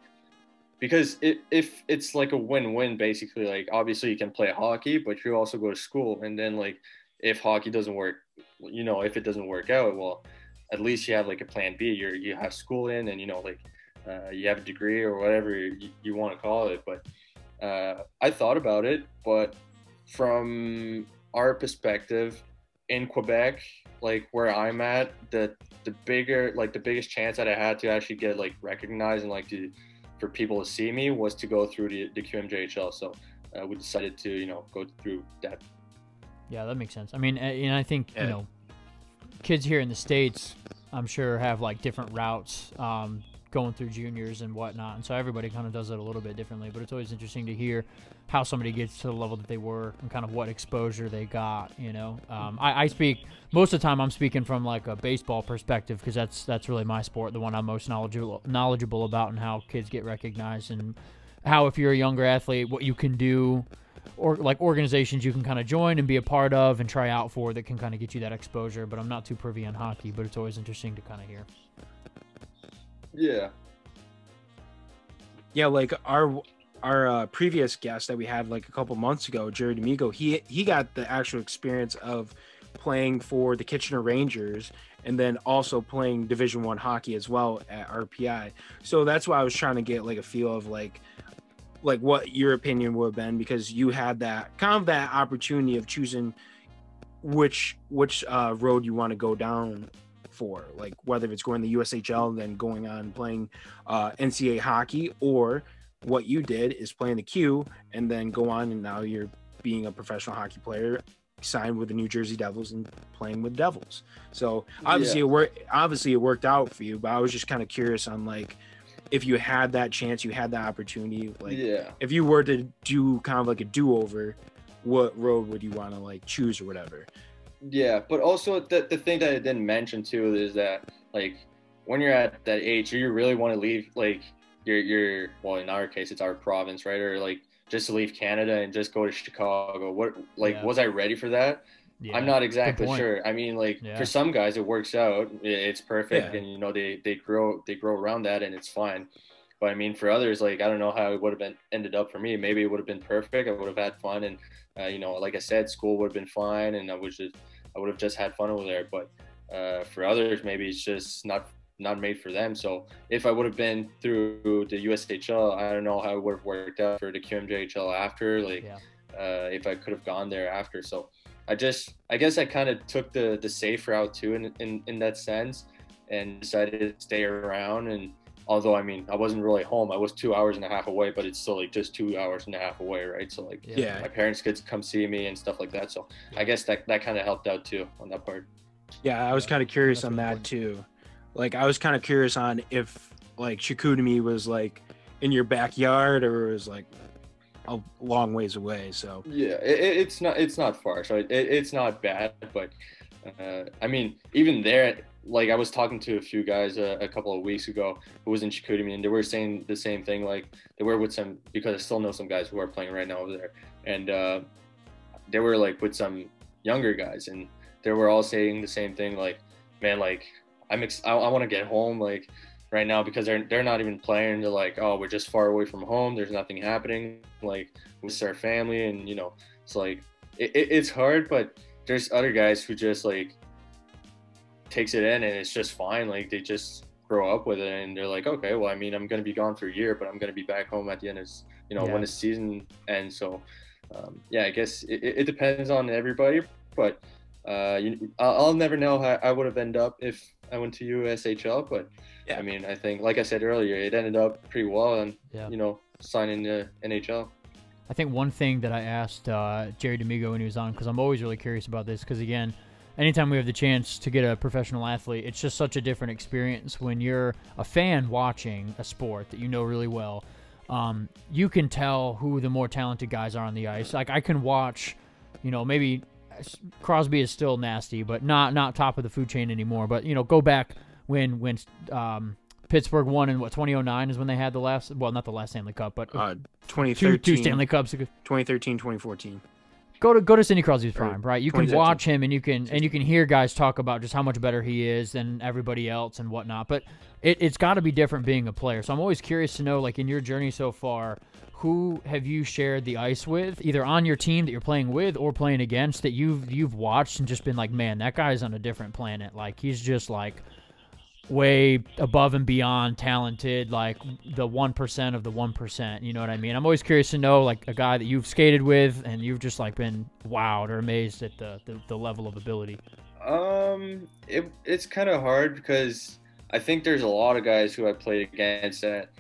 because it, if it's like a win-win basically like obviously you can play hockey but you also go to school and then like if hockey doesn't work you know if it doesn't work out well at least you have like a plan b you're you have school in and you know like uh, you have a degree or whatever you, you want to call it but uh, i thought about it but from our perspective in quebec like where i'm at the the bigger like the biggest chance that i had to actually get like recognized and like to for people to see me was to go through the, the QMJHL. So uh, we decided to, you know, go through that. Yeah, that makes sense. I mean, and I think Yeah. you know, kids here in the states, I'm sure have like different routes um, going through juniors and whatnot, and so everybody kind of does it a little bit differently. But it's always interesting to hear how somebody gets to the level that they were and kind of what exposure they got. You know, um, I, I speak most of the time. I'm speaking from like a baseball perspective because that's that's really my sport, the one I'm most knowledgeable knowledgeable about, and how kids get recognized and how if you're a younger athlete, what you can do or like organizations you can kind of join and be a part of and try out for that can kind of get you that exposure. But I'm not too privy on hockey, but it's always interesting to kind of hear. Yeah. Yeah, like our our uh, previous guest that we had like a couple months ago, Jerry D'Amigo, he he got the actual experience of playing for the Kitchener Rangers and then also playing Division One hockey as well at RPI. So that's why I was trying to get like a feel of like like what your opinion would have been because you had that kind of that opportunity of choosing which which uh, road you want to go down for, like whether it's going the USHL and then going on playing uh, NCAA hockey, or what you did is playing the Q and then go on and now you're being a professional hockey player signed with the New Jersey Devils and playing with Devils. So obviously Yeah. it worked. Obviously it worked out for you, but I was just kind of curious on like if you had that chance, you had that opportunity. Like yeah. if you were to do kind of like a do over, what road would you want to like choose or whatever? Yeah, but also the, the thing that I didn't mention too is that like when you're at that age, you really want to leave like your your well in our case it's our province, right? Or like just to leave Canada and just go to Chicago. What like Yeah. was I ready for that? Yeah. I'm not exactly sure. I mean, like Yeah. for some guys it works out, it's perfect, Yeah. and you know they they grow they grow around that and it's fine. But I mean, for others, like I don't know how it would have been ended up for me. Maybe it would have been perfect. I would have had fun, and uh, you know, like I said, school would have been fine, and I was just I would have just had fun over there. But uh, for others, maybe it's just not not made for them. So if I would have been through the USHL, I don't know how it would have worked out for the QMJHL after. Like Yeah. uh, if I could have gone there after. So I just I guess I kind of took the the safe route too in, in in that sense and decided to stay around and although I mean I wasn't really home I was two hours and a half away but it's still like just two hours and a half away right so like Yeah. my parents could come see me and stuff like that so I guess that that kind of helped out too on that part Yeah, I was kind of curious that's on that important. too. Like I was kind of curious on if like Chicoutimi was like in your backyard or it was like a long ways away. So yeah it, it- it's not it's not far so it, it's not bad but uh, I mean even there like I was talking to a few guys uh, a couple of weeks ago who was in Chicoutimi and they were saying the same thing like they were with some because I still know some guys who are playing right now over there and uh, they were like with some younger guys and they were all saying the same thing like man like I'm ex- I, I want to get home like right now because they're they're not even playing. They're like oh we're just far away from home. There's nothing happening. Like with our family and you know it's like it, it, it's hard but there's other guys who just like takes it in and it's just fine. Like they just grow up with it and they're like okay well i mean i'm gonna be gone for a year but i'm gonna be back home at the end of you know Yeah. when the season ends. So um, yeah i guess it, it depends on everybody but uh, you, I'll, I'll never know how i would have ended up if i went to ushl but Yeah. i mean i think like i said earlier it ended up pretty well and Yeah. you know signing the nhl I think one thing that I asked uh, Jerry D'Amigo when he was on, because I'm always really curious about this, because again, anytime we have the chance to get a professional athlete, it's just such a different experience when you're a fan watching a sport that you know really well. Um, you can tell who the more talented guys are on the ice. Like I can watch, you know, maybe Crosby is still nasty, but not not top of the food chain anymore. But you know, go back when when um, Pittsburgh won in what 2009 is when they had the last, well, not the last Stanley Cup, but uh, two 2013, two Stanley Cups. 2013, 2014. go to go to Sidney Crosby's prime, right? You can watch him and you can and you can hear guys talk about just how much better he is than everybody else and whatnot. But it, it's got to be different being a player. So I'm always curious to know, like in your journey so far, who have you shared the ice with, either on your team that you're playing with or playing against, that you've you've watched and just been like, man, that guy's on a different planet. Like he's just like way above and beyond talented, like the one percent of the one percent. You know what I mean? I'm always curious to know like a guy that you've skated with and you've just like been wowed or amazed at the the, the level of ability. Um, it, it's kind of hard because I think there's a lot of guys who I played against that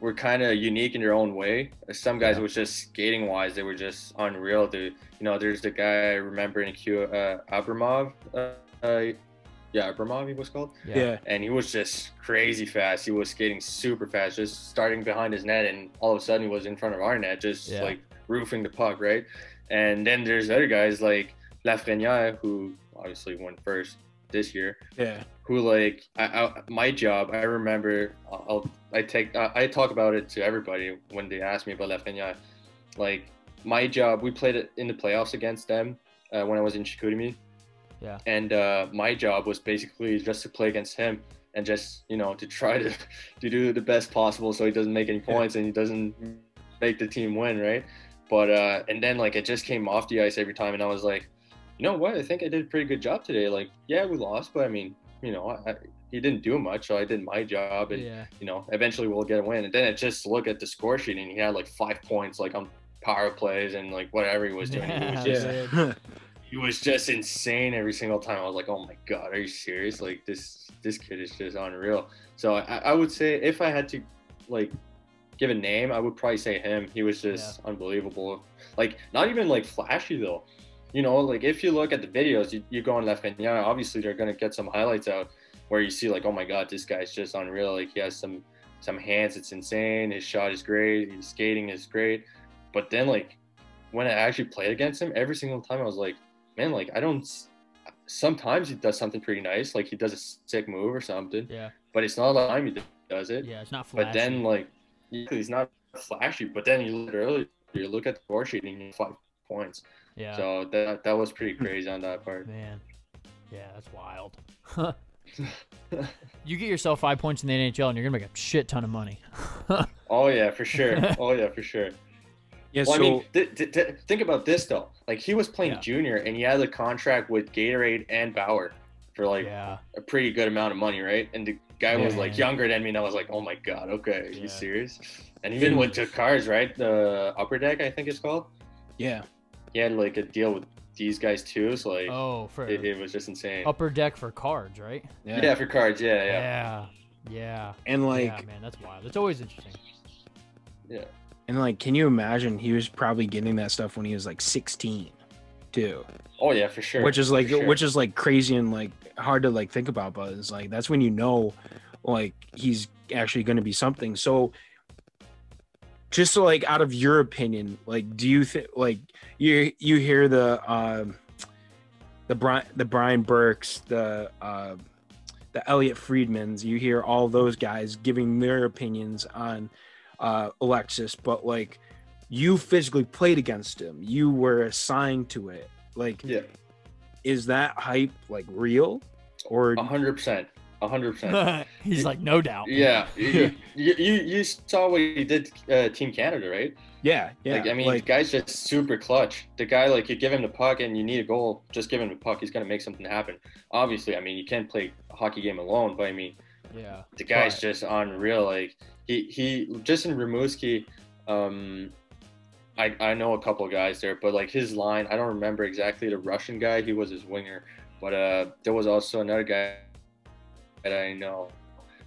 were kind of unique in their own way. Some guys Yeah. was just skating wise, they were just unreal. The you know, there's the guy I remember in Q, uh, Abramov. Uh, uh, yeah, Abramov he was called, Yeah. and he was just crazy fast. He was skating super fast, just starting behind his net, and all of a sudden he was in front of our net, just Yeah. like roofing the puck, right? And then there's other guys like Lafreniere, who obviously won first this year, Yeah. Who like I, I my job. I remember I'll, I'll take I, I talk about it to everybody when they ask me about Lafreniere. Like my job, we played it in the playoffs against them uh, when I was in Chicoutimi. Yeah. And uh, my job was basically just to play against him and just you know to try to (laughs) to do the best possible so he doesn't make any points and he doesn't make the team win, right? But uh, and then like it just came off the ice every time, and I was like, you know what? I think I did a pretty good job today. Like, yeah, we lost, but I mean, you know, I, he didn't do much, so I did my job, and Yeah. you know, eventually we'll get a win. And then it just look at the score sheet, and he had like five points, like on power plays and like whatever he was doing. He was (laughs) just yeah. (laughs) he was just insane every single time. I was like, oh my god, are you serious? Like this this kid is just unreal. So I, I would say if I had to like give a name, I would probably say him. He was just unbelievable. Like not even like flashy though. You know, like if you look at the videos, you, you go on Lafreniere, obviously they're gonna get some highlights out where you see like, oh my god, this guy's just unreal. Like he has some some hands, it's insane. His shot is great. His skating is great. But then like when I actually played against him, every single time I was like, man, like I don't. Sometimes he does something pretty nice, like he does a sick move or something, Yeah. but it's not time he does it. Yeah. It's not flashy. But then like he's not flashy. But then you look earlier, you look at the score sheet and you five points. Yeah. So that that was pretty crazy on that part. Man. Yeah, that's wild. (laughs) you get yourself five points in the NHL and you're gonna make a shit ton of money. (laughs) Oh yeah, for sure. Oh yeah, for sure. Yeah, Well, so I mean, th- th- th- think about this though. Like he was playing Yeah. junior and he had a contract with Gatorade and Bauer for like yeah. a pretty good amount of money, right? And the guy was Yeah. like younger than me, and I was like, oh my god, okay, are Yeah. you serious? And even went to cars, right? The upper deck, I think it's called. yeah, He had like a deal with these guys too, so like Oh, for it, it was just insane. upper deck for cards, right? yeah, yeah. for cards, yeah, yeah, Yeah. Yeah. and like yeah, man, that's wild. It's always interesting. Yeah. And like, can you imagine he was probably getting that stuff when he was like 16, too. Oh yeah, for sure. which is like sure. which is like crazy and like hard to like think about but it's like that's when you know like he's actually going to be something so just so like out of your opinion like do you think like you you hear the um the brian the Brian Burkes the uh the Elliotte Friedmans you hear all those guys giving their opinions on uh alexis but like you physically played against him. You were assigned to it. Like yeah, is that hype like real? Or a hundred percent, a hundred percent. He's like, no doubt. Yeah, (laughs) you, you you saw what he did, uh, Team Canada, right? yeah yeah Like I mean, like the guy's just super clutch. The guy, like, you give him the puck and you need a goal, just give him the puck. He's gonna make something happen. Obviously, I mean, you can't play a hockey game alone, but I mean, Yeah. the guy's Right. just unreal. Like he he just in Rimouski, um, I I know a couple of guys there, but like his line, I don't remember exactly the Russian guy. He was his winger, but uh, there was also another guy that I know.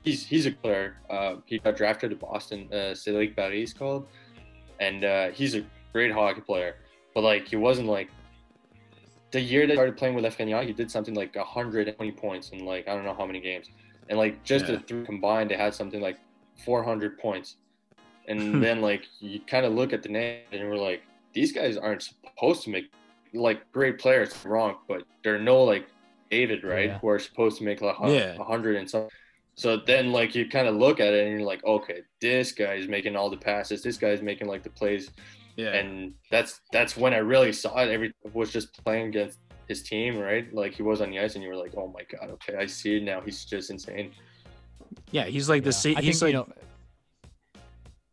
He's he's a player. Uh, he got drafted to Boston. Uh, Cédric Paré is called, and uh, he's a great hockey player. But like he wasn't like the year that he started playing with Lafreniere, he did something like 120 points in like I don't know how many games, and like just Yeah. the three combined, they had something like 400 points. And (laughs) then like you kind of look at the name and we're like, these guys aren't supposed to make like great players. Wrong, but they're no like David, right? Yeah. Who are supposed to make like a Yeah. hundred and some. So then like you kind of look at it and you're like, okay, this guy is making all the passes. This guy's making like the plays yeah and that's that's when I really saw it. Every was just playing against his team, right? Like he was on the ice, and you were like, "Oh my god, okay, I see it now. He's just insane." yeah he's like the Yeah. Sid- I he's think, like you know,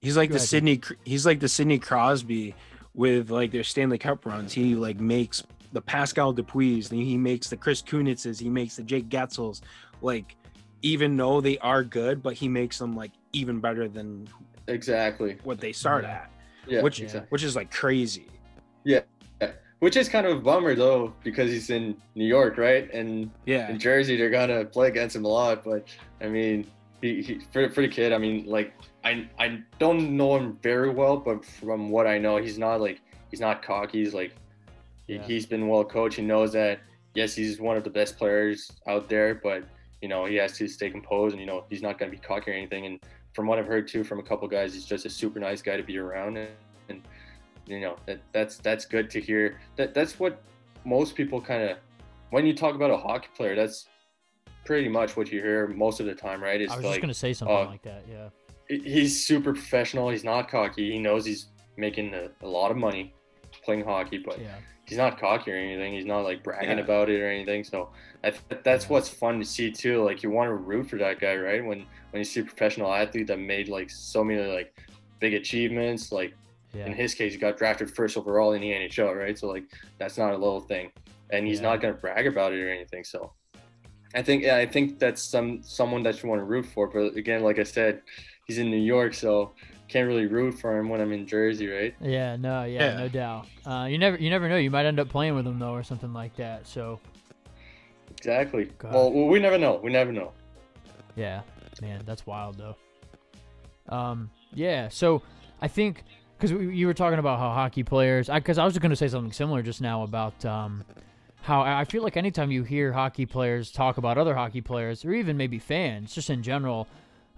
he's like the ahead, Sidney Cr- he's like the Sidney Crosby with like their Stanley Cup runs he like makes the Pascal Dupuis he makes the Chris Kunitzes he makes the Jake Guentzels like even though they are good but he makes them like even better than Exactly. what they start Yeah. at Yeah. which Yeah. which is like crazy Yeah. Which is kind of a bummer though, because he's in New York, right? And yeah in Jersey, they're gonna play against him a lot. But I mean, he, he for, for the kid, I mean, like I I don't know him very well, but from what I know, he's not like he's not cocky. He's like he, Yeah. he's been well coached. He knows that yes, he's one of the best players out there, but you know he has to stay composed, and you know he's not gonna be cocky or anything. And from what I've heard too from a couple guys, he's just a super nice guy to be around, and, and you know that that's that's good to hear. That that's what most people kind of when you talk about a hockey player, that's pretty much what you hear most of the time, right? It's I was like just gonna say something uh, like that. Yeah. he's super professional. He's not cocky. He knows he's making a, a lot of money playing hockey, but Yeah. He's not cocky or anything. He's not like bragging Yeah. about it or anything. So I th- that's what's fun to see too. Like you want to root for that guy, right? When when you see a professional athlete that made like so many like big achievements, like Yeah. in his case, he got drafted first overall in the NHL, right? So like that's not a little thing, and he's Yeah. not gonna brag about it or anything. So I think yeah, I think that's some someone that you want to root for. But again, like I said, he's in New York, so can't really root for him when I'm in Jersey, right? Yeah, no, yeah, Yeah. no doubt. Uh, you never, you never know. You might end up playing with him though, or something like that. So, Exactly. God. Well, we never know. We never know. yeah, man, that's wild though. Um, yeah. So, I think because you were talking about how hockey players, because I, was going to say something similar just now about um, how I I feel like anytime you hear hockey players talk about other hockey players, or even maybe fans, just in general,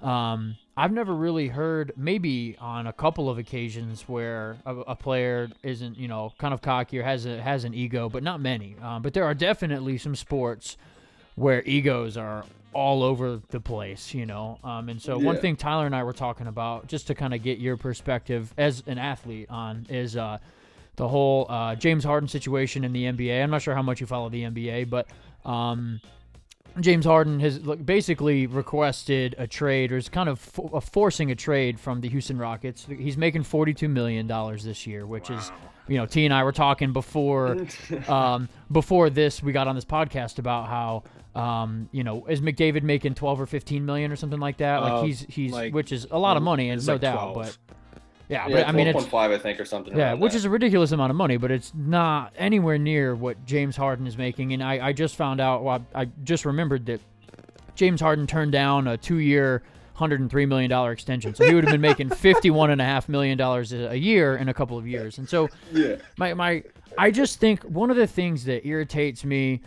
um, I've never really heard, maybe on a couple of occasions, where a, a player isn't, you know, kind of cocky or has a, has an ego, but not many. Um, but there are definitely some sports where egos are all over the place, you know. Um, and so one thing Tyler and I were talking about, just to kind of get your perspective as an athlete on, is uh, the whole uh, James Harden situation in the NBA. I'm not sure how much you follow the NBA, but um, James Harden has basically requested a trade, or is kind of fo- uh, forcing a trade from the Houston Rockets. He's making 42 million dollars this year, which is, you know, T and I were talking before, (laughs) um, before this. We got on this podcast about how, um, you know, is McDavid making 12 or 15 million or something like that? Like Uh, he's he's, like, which is a lot of money, and no like doubt, 12. but. Yeah, yeah, but I mean, it's 12.5, I think, or something. yeah, which that. is a ridiculous amount of money, but it's not anywhere near what James Harden is making. And I, I just found out, well, I, I just remembered that James Harden turned down a two-year, $103 million extension. So he would have been making (laughs) $51.5 million a a year in a couple of years. And so yeah. my, my I just think one of the things that irritates me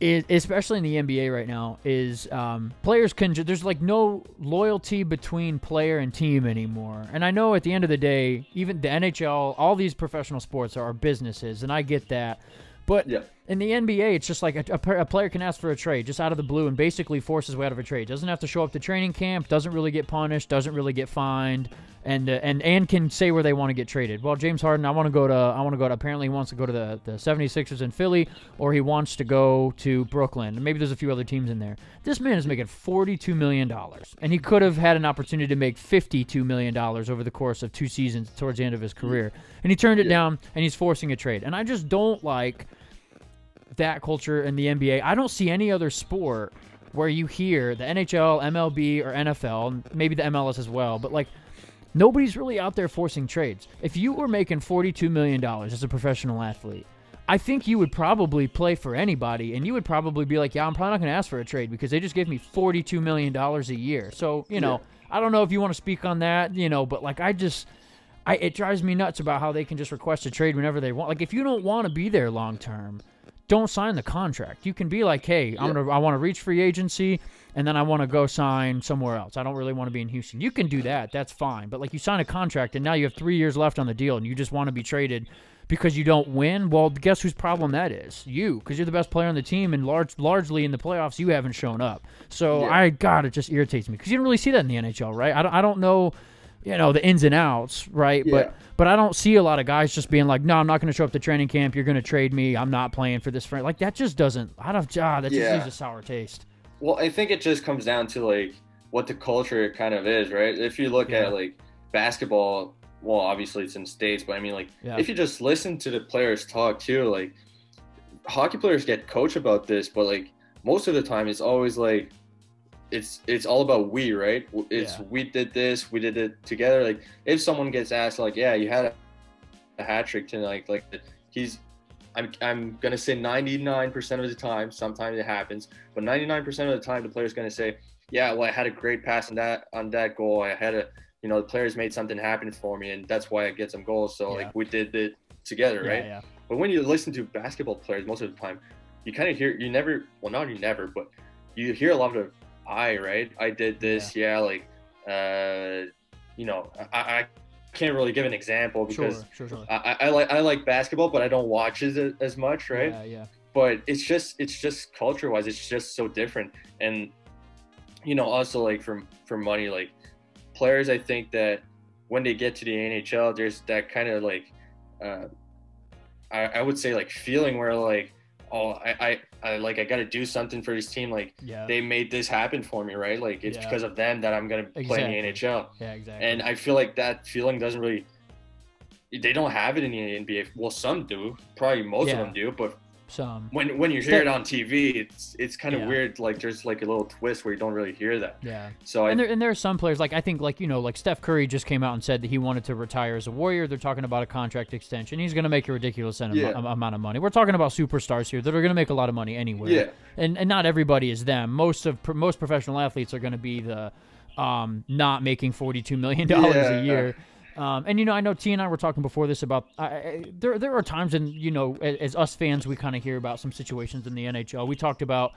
is, especially in the NBA right now, is um, players can. There's like no loyalty between player and team anymore. And I know at the end of the day, even the NHL, all these professional sports are businesses, and I get that. But Yeah. In the NBA, it's just like a, a, a player can ask for a trade just out of the blue and basically force his way out of a trade. Doesn't have to show up to training camp, doesn't really get punished, doesn't really get fined, and uh, and and can say where they want to get traded. Well, James Harden, I want to go to I want to go to apparently he wants to go to the the 76ers in Philly or he wants to go to Brooklyn. And maybe there's a few other teams in there. This man is making 42 million dollars and he could have had an opportunity to make 52 million dollars over the course of two seasons towards the end of his career. And he turned it Yeah. down and he's forcing a trade. And I just don't like that culture in the NBA. I don't see any other sport where you hear the NHL, MLB, or NFL, maybe the MLS as well, but like nobody's really out there forcing trades. If you were making $42 million as a professional athlete, I think you would probably play for anybody, and you would probably be like, "Yeah, I'm probably not going to ask for a trade because they just gave me 42 million dollars a year." So, you know, I don't know if you want to speak on that, you know, but like I just, I it drives me nuts about how they can just request a trade whenever they want. Like if you don't want to be there long term, don't sign the contract. You can be like, "Hey, I'm Yeah. gonna, I want to reach free agency, and then I want to go sign somewhere else. I don't really want to be in Houston." You can do that. That's fine. But like, you sign a contract, and now you have three years left on the deal, and you just want to be traded because you don't win. Well, guess whose problem that is? You, because you're the best player on the team, and large, largely in the playoffs, you haven't shown up. So Yeah. I, God, it just irritates me because you don't really see that in the NHL, right? I don't, I don't know. You know the ins and outs, right? Yeah. But but I don't see a lot of guys just being like, "No, I'm not going to show up to training camp. You're going to trade me. I'm not playing for this friend." Like that just doesn't. I don't. Ah, that just Yeah. leaves a sour taste. Well, I think it just comes down to like what the culture kind of is, right? If you look Yeah. at like basketball, well, obviously it's in states, but I mean, like Yeah. if you just listen to the players talk too, like hockey players get coached about this, but like most of the time, it's always like it's it's all about we, right? It's Yeah. we did this, we did it together. Like if someone gets asked, like, yeah, you had a, a hat trick tonight, like he's. I'm, I'm gonna say 99% of the time. Sometimes it happens, but 99% of the time, the player's gonna say, "Yeah, well, I had a great pass on that on that goal. I had a, you know, the players made something happen for me, and that's why I get some goals. So Yeah. like we did it together, Yeah, right? yeah. But when you listen to basketball players, most of the time, you kind of hear you never, well, not you never, but you hear a lot of I, right? I did this, yeah, like, uh, you know, I, I can't really give an example because Sure, sure, sure. I, I, like I like basketball, but I don't watch it as, as much, right? Yeah, yeah. But it's just it's just culture wise, it's just so different. And you know, also like from for money, like players, I think that when they get to the NHL, there's that kind of like uh, I, I would say like feeling where like oh I, I, I like I got to do something for this team like Yeah. they made this happen for me right like it's Yeah. because of them that I'm gonna play in the NHL yeah, exactly. and I feel like that feeling doesn't really they don't have it in the NBA. Well, some do. Probably most Yeah. of them do. But Some. when when you hear it on TV, it's it's kind of Yeah. weird. Like there's like a little twist where you don't really hear that. Yeah. So I, And there, and there are some players like I think like you know like Steph Curry just came out and said that he wanted to retire as a Warrior. They're talking about a contract extension. He's going to make a ridiculous Yeah. am- amount of money. We're talking about superstars here that are going to make a lot of money anyway. Yeah. And and not everybody is them. Most of most professional athletes are going to be the um not making forty two million dollars Yeah. a year. Um, and you know, I know T and I were talking before this about I, I, there. There are times, and you know, as, as us fans, we kind of hear about some situations in the NHL. We talked about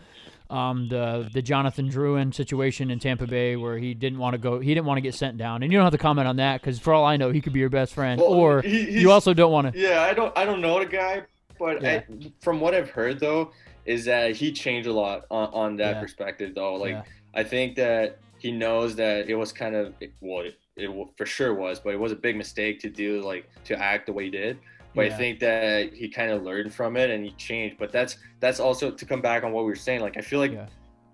um, the the Jonathan Drouin situation in Tampa Bay, where he didn't want to go, he didn't want to get sent down, and you don't have to comment on that because for all I know, he could be your best friend, Well, or he- you also don't want to. Yeah, I don't I don't know the guy, but Yeah. I, from what I've heard though, is that he changed a lot on, on that Yeah. perspective though. Like Yeah. I think that he knows that it was kind of well, it, for sure was, but it was a big mistake to do like to act the way he did. But Yeah. I think that he kind of learned from it and he changed. But that's that's also to come back on what we were saying. Like I feel like Yeah.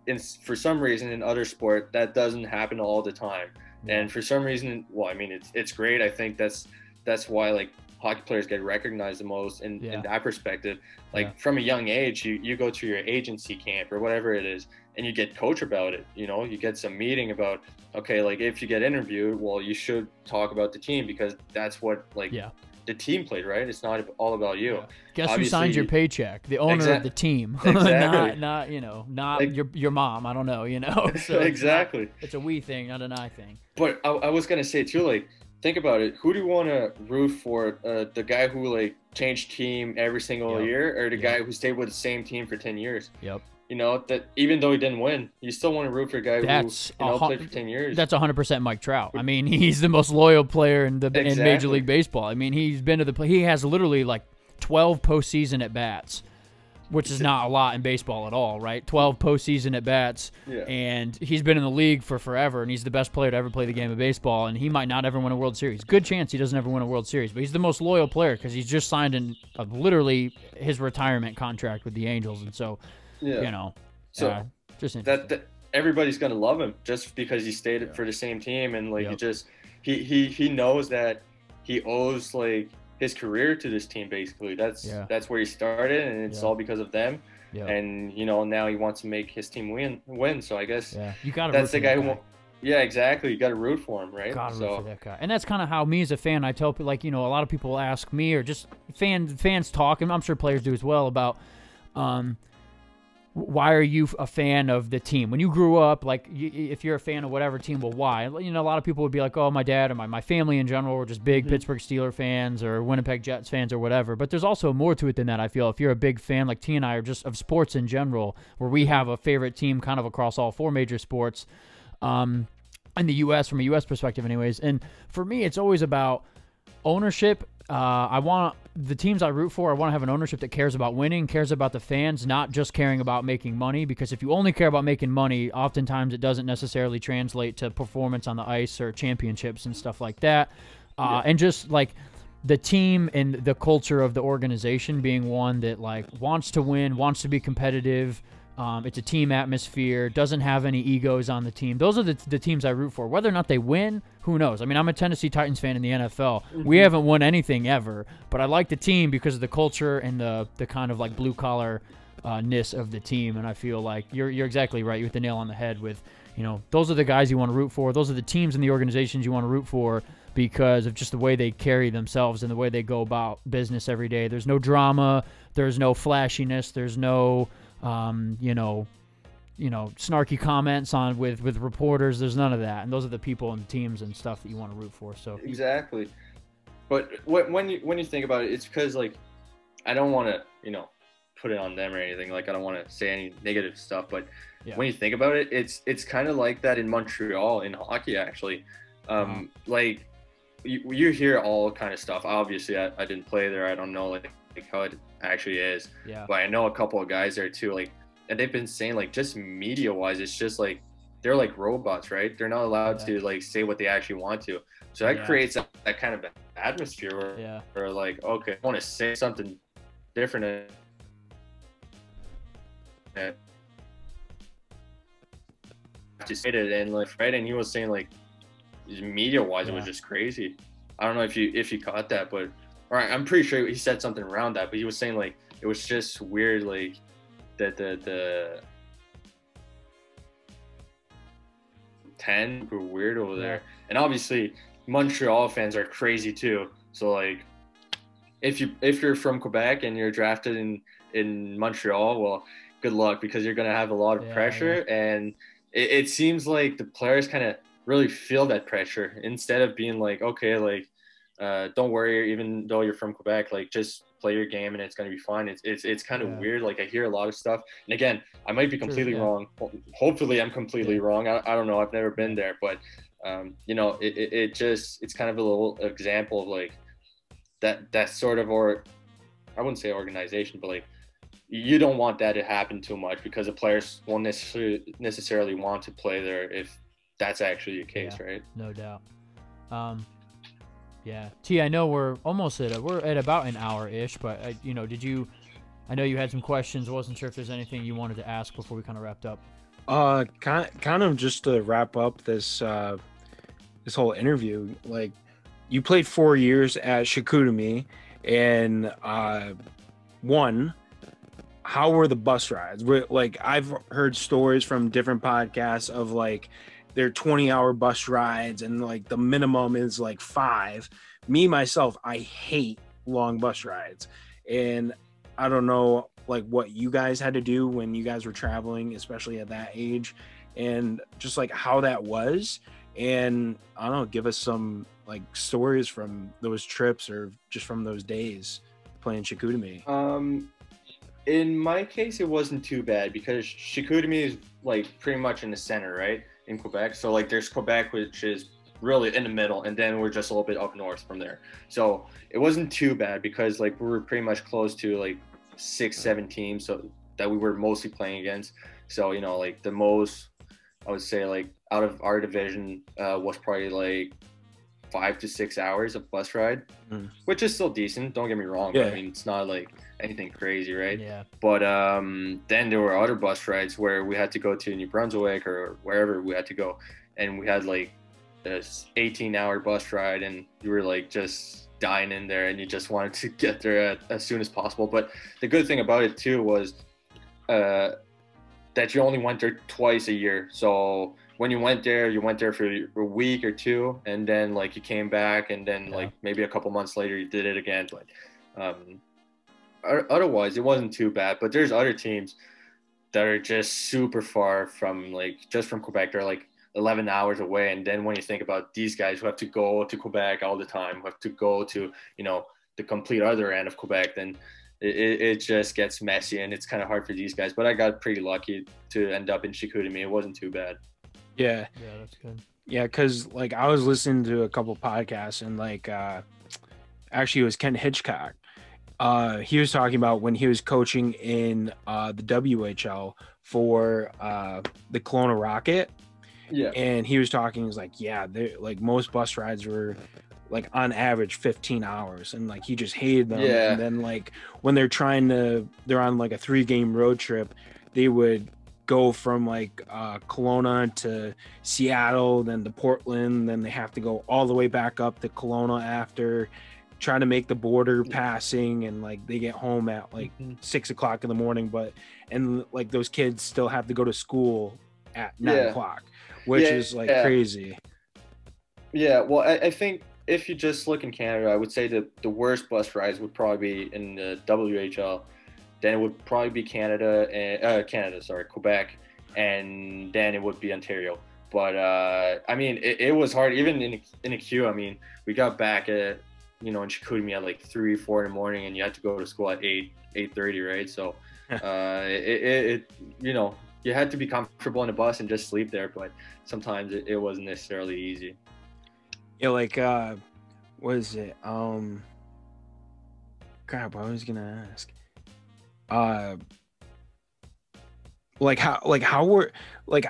in for some reason in other sport that doesn't happen all the time. Yeah. And for some reason, well, I mean, it's it's great. I think that's that's why like hockey players get recognized the most in, in that perspective. Like from a young age, you you go to your agency camp or whatever it is, and you get coach about it. You know, you get some meeting about okay, like if you get interviewed, well, you should talk about the team because that's what like Yeah. the team played, right? It's not all about you. Yeah. Guess who signs your paycheck? The owner of the team, (laughs) Exactly. not not you know not Like- your your mom. I don't know. You know, (laughs) So it's not- exactly. It's a we thing, not an I thing. But I, I was gonna say too, like, think about it. Who do you want to root for? Uh, the guy who like changed team every single Yep. year, or the Yep. guy who stayed with the same team for ten years? Yep. You know that even though he didn't win, you still want to root for a guy That's who you know a played for ten years. That's 100% Mike Trout. I mean, (laughs) he's the most loyal player in the in Major League Baseball. I mean, he's been to the he has literally like 12 postseason at bats, which is not a lot in baseball at all, right? 12 postseason at bats, Yeah. and he's been in the league for forever, and he's the best player to ever play the game of baseball, and he might not ever win a World Series. Good chance he doesn't ever win a World Series, but he's the most loyal player because he's just signed in uh, literally his retirement contract with the Angels, and so yeah. you know, So, uh, just that, that everybody's gonna love him just because he stayed Yeah. for the same team and like he just he he he knows that he owes like his career to this team basically. That's Yeah. that's where he started and it's Yeah. all because of them. yeah, And you know now he wants to make his team win win. So I guess yeah, you got to. that's the guy who. wa- Yeah, exactly. You got to root for him, right? Gotta root for that guy. And that's kind of how me as a fan, I tell people, like, you know, a lot of people ask me or just fan, fans talk, and I'm sure players do as well, about um, why are you a fan of the team? When you grew up, like, you, if you're a fan of whatever team, well, why? You know, a lot of people would be like, oh, my dad or my, my family in general were just big Mhm. Pittsburgh Steeler fans or Winnipeg Jets fans or whatever. But there's also more to it than that, I feel. If you're a big fan, like T and I are just of sports in general, where we have a favorite team kind of across all four major sports. Um, in the U.S. from a U.S. perspective, anyways. And for me, it's always about ownership. Uh, I want the teams I root for. I want to have an ownership that cares about winning, cares about the fans, not just caring about making money. Because if you only care about making money, oftentimes it doesn't necessarily translate to performance on the ice or championships and stuff like that. Uh, And just like the team and the culture of the organization being one that like wants to win, wants to be competitive. Um, it's a team atmosphere. Doesn't have any egos on the team. Those are the, the teams I root for. Whether or not they win, who knows? I mean, I'm a Tennessee Titans fan in the NFL. We haven't won anything ever, but I like the team because of the culture and the the kind of like blue collar uh, ness of the team. And I feel like you're you're exactly right. You hit the nail on the head with you know those are the guys you want to root for. Those are the teams and the organizations you want to root for because of just the way they carry themselves and the way they go about business every day. There's no drama. There's no flashiness. There's no um, you know you know snarky comments on with with reporters. There's none of that. And those are the people and teams and stuff that you want to root for. So exactly. But wh- when you when you think about it, it's because like I don't want to you know put it on them or anything. Like I don't want to say any negative stuff. But Yeah. when you think about it, it's it's kind of like that in Montreal in hockey actually. Um, Like you, you hear all kind of stuff. Obviously, I, I didn't play there. I don't know like, like how it actually is. yeah, but I know a couple of guys there too. Like, and they've been saying like just media wise, it's just like they're like robots, right? They're not allowed Yeah. to like say what they actually want to. So that Yeah. creates that, that kind of atmosphere where, yeah, where like, okay, I want to say something different. And just say it and like right, and he was saying like media wise, it was just crazy. I don't know if you if you caught that, but or I'm pretty sure he said something around that. But he was saying like it was just weird, like that the the ten were weird over there, and obviously Montreal fans are crazy too. So like, if you if you're from Quebec and you're drafted in in Montreal, well, good luck because you're gonna have a lot of Yeah, pressure, and it, it seems like the players kind of really feel that pressure instead of being like, okay, like, uh, don't worry, even though you're from Quebec, like just play your game and it's gonna be fine. It's it's it's kind of Yeah. weird. Like I hear a lot of stuff, and again, I might be True, completely yeah. wrong. Hopefully, I'm completely Yeah. wrong. I, I don't know. I've never been there, but um, you know, it, it, it just it's kind of a little example of like that that sort of or I wouldn't say organization, but like you don't want that to happen too much because the players won't necessarily necessarily want to play there if that's actually the case, right? no doubt. Um, yeah, T. I know we're almost at a, we're at about an hour ish, but I, you know, did you? I know you had some questions. wasn't sure if there's anything you wanted to ask before we kind of wrapped up. Uh, kind kind of just to wrap up this uh this whole interview. Like, you played four years at Chicoutimi, and uh, one. How were the bus rides? Like, I've heard stories from different podcasts of like their 20 hour bus rides, and like the minimum is like five. Me myself, I hate long bus rides, and I don't know like what you guys had to do when you guys were traveling, especially at that age, and just like how that was. And I don't know, give us some like stories from those trips or just from those days playing Chicoutimi. Um, in my case, it wasn't too bad because Chicoutimi is like pretty much in the center, right, in Quebec. So like, there's Quebec, which is really in the middle, and then we're just a little bit up north from there. So it wasn't too bad because like we were pretty much close to like six, seven teams, so that we were mostly playing against. So you know, like the most, I would say like out of our division uh, was probably like five to six hours of bus ride, Mm. which is still decent. Don't get me wrong. Yeah. I mean, it's not like anything crazy, right? Yeah, But um, then there were other bus rides where we had to go to New Brunswick or wherever we had to go, and we had like this 18-hour bus ride, and you were like just dying in there, and you just wanted to (laughs) get there at, as soon as possible. But the good thing about it too was uh, that you only went there twice a year, so when you went there, you went there for a week or two, and then like you came back, and then Yeah. like maybe a couple months later you did it again. But um, otherwise, it wasn't too bad. But there's other teams that are just super far from like just from Quebec. They're like 11 hours away, and then when you think about these guys who have to go to Quebec all the time, who have to go to you know the complete other end of Quebec, then it, it, it just gets messy and it's kind of hard for these guys. But I got pretty lucky to end up in Chicoutimi. It wasn't too bad. Yeah, yeah, that's good. yeah, because like I was listening to a couple podcasts and like uh actually it was Ken Hitchcock. Uh he was talking about when he was coaching in uh the WHL for uh the Kelowna Rocket Yeah. and he was talking he's like yeah they like most bus rides were like on average 15 hours and like he just hated them Yeah. and then like when they're trying to they're on like a three game road trip they would go from like uh Kelowna to Seattle then to Portland then they have to go all the way back up to Kelowna after trying to make the border passing and like they get home at like Mhm. six o'clock in the morning but and like those kids still have to go to school at nine Yeah. o'clock which Yeah, is like yeah. crazy Yeah, well, I, I think if you just look in Canada, I would say that the worst bus rides would probably be in the WHL. Then it would probably be Canada and uh, Canada, sorry, Quebec, and then it would be Ontario. But uh, I mean, it, it was hard even in in a Q. I mean, we got back at you know in Chicoutimi at like three, four in the morning, and you had to go to school at eight, eight thirty, right? So, (laughs) uh, it, it, it you know you had to be comfortable on the bus and just sleep there, but sometimes it, it wasn't necessarily easy. yeah like uh what is it um crap i was gonna ask uh like how like how were like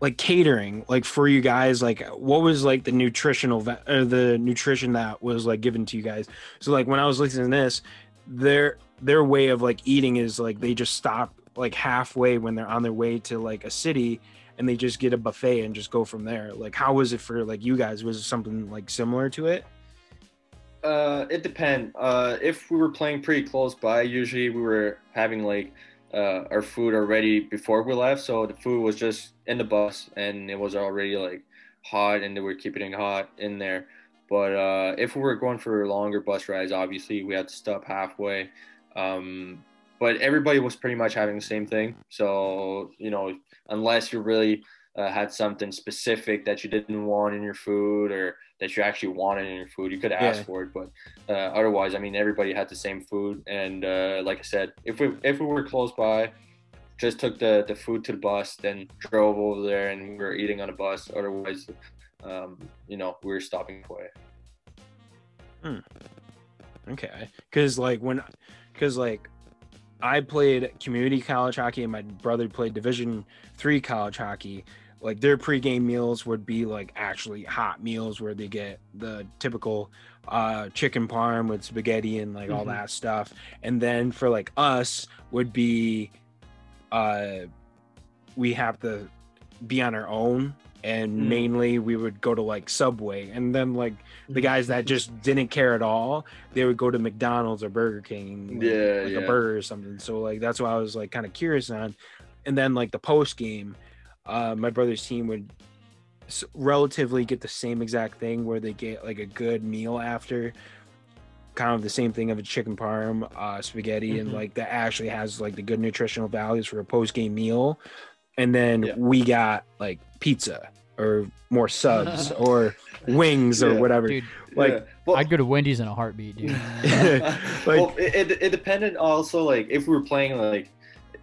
like catering like for you guys like what was like the nutritional or the nutrition that was like given to you guys? So like when i was listening to this their their way of like eating is like they just stop like halfway when they're on their way to like a city and they just get a buffet and just go from there. Like how was it for like you guys? Was it something like similar to it Uh, it depends. Uh, if we were playing pretty close by, usually we were having like uh, our food already before we left, so the food was just in the bus and it was already like hot, and they were keeping it hot in there. But uh, if we were going for longer bus rides, obviously we had to stop halfway. Um, but everybody was pretty much having the same thing. So you know, unless you're really uh, had something specific that you didn't want in your food or that you actually wanted in your food, you could ask yeah. for it. But uh, otherwise, I mean, everybody had the same food. And uh, like I said, if we if we were close by, just took the the food to the bus, then drove over there, and we were eating on a bus. Otherwise, um, you know, we were stopping away. Hmm. Okay, because like when, because like I played community college hockey and my brother played division three college hockey. Like their pregame meals would be like actually hot meals where they get the typical uh chicken parm with spaghetti and like mm-hmm. all that stuff. And then for like us would be uh we have to be on our own and mm. mainly we would go to like Subway, and then like the guys that just (laughs) didn't care at all, they would go to McDonald's or Burger King, like, yeah, like yeah. a burger or something. So like that's what I was like kind of curious on, and then like the post game, uh, my brother's team would relatively get the same exact thing where they get like a good meal after kind of the same thing of a chicken parm uh spaghetti mm-hmm. and like that actually has like the good nutritional values for a post game meal and then yeah. we got like pizza or more subs (laughs) or wings or whatever. Dude, like yeah. well, I'd go to Wendy's in a heartbeat, dude. (laughs) (laughs) like, well, it, it, it depended also like if we were playing like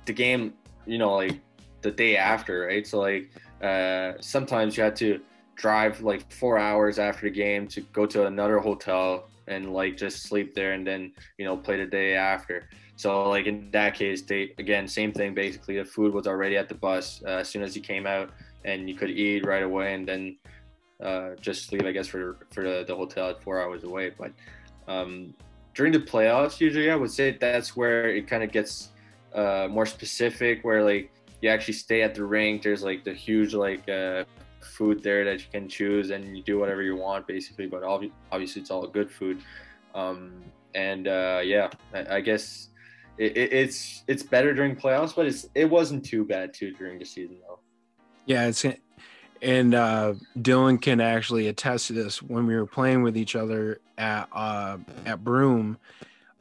the game, you know, like the day after, right? So like uh sometimes you had to drive like four hours after the game to go to another hotel and like just sleep there and then you know play the day after. So like in that case, they again same thing. Basically, the food was already at the bus uh, as soon as you came out, and you could eat right away, and then uh, just leave, I guess, for for the, the hotel at four hours away. But um, during the playoffs, usually I would say that's where it kind of gets uh, more specific, where like you actually stay at the rink. There's like the huge like uh, food there that you can choose, and you do whatever you want basically. But obviously, it's all good food. Um, and uh, yeah, I, I guess it, it, it's it's better during playoffs, but it's it wasn't too bad too during the season though. Yeah, it's and uh, Dylan can actually attest to this. When we were playing with each other at uh, at Broome,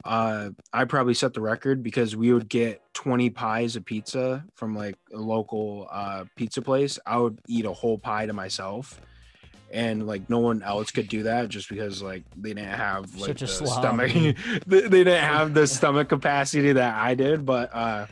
uh, I probably set the record because we would get 20 pies of pizza from like a local uh, pizza place. I would eat a whole pie to myself and like no one else could do that just because like they didn't have like Such the stomach. (laughs) They, they didn't have the stomach capacity that I did but uh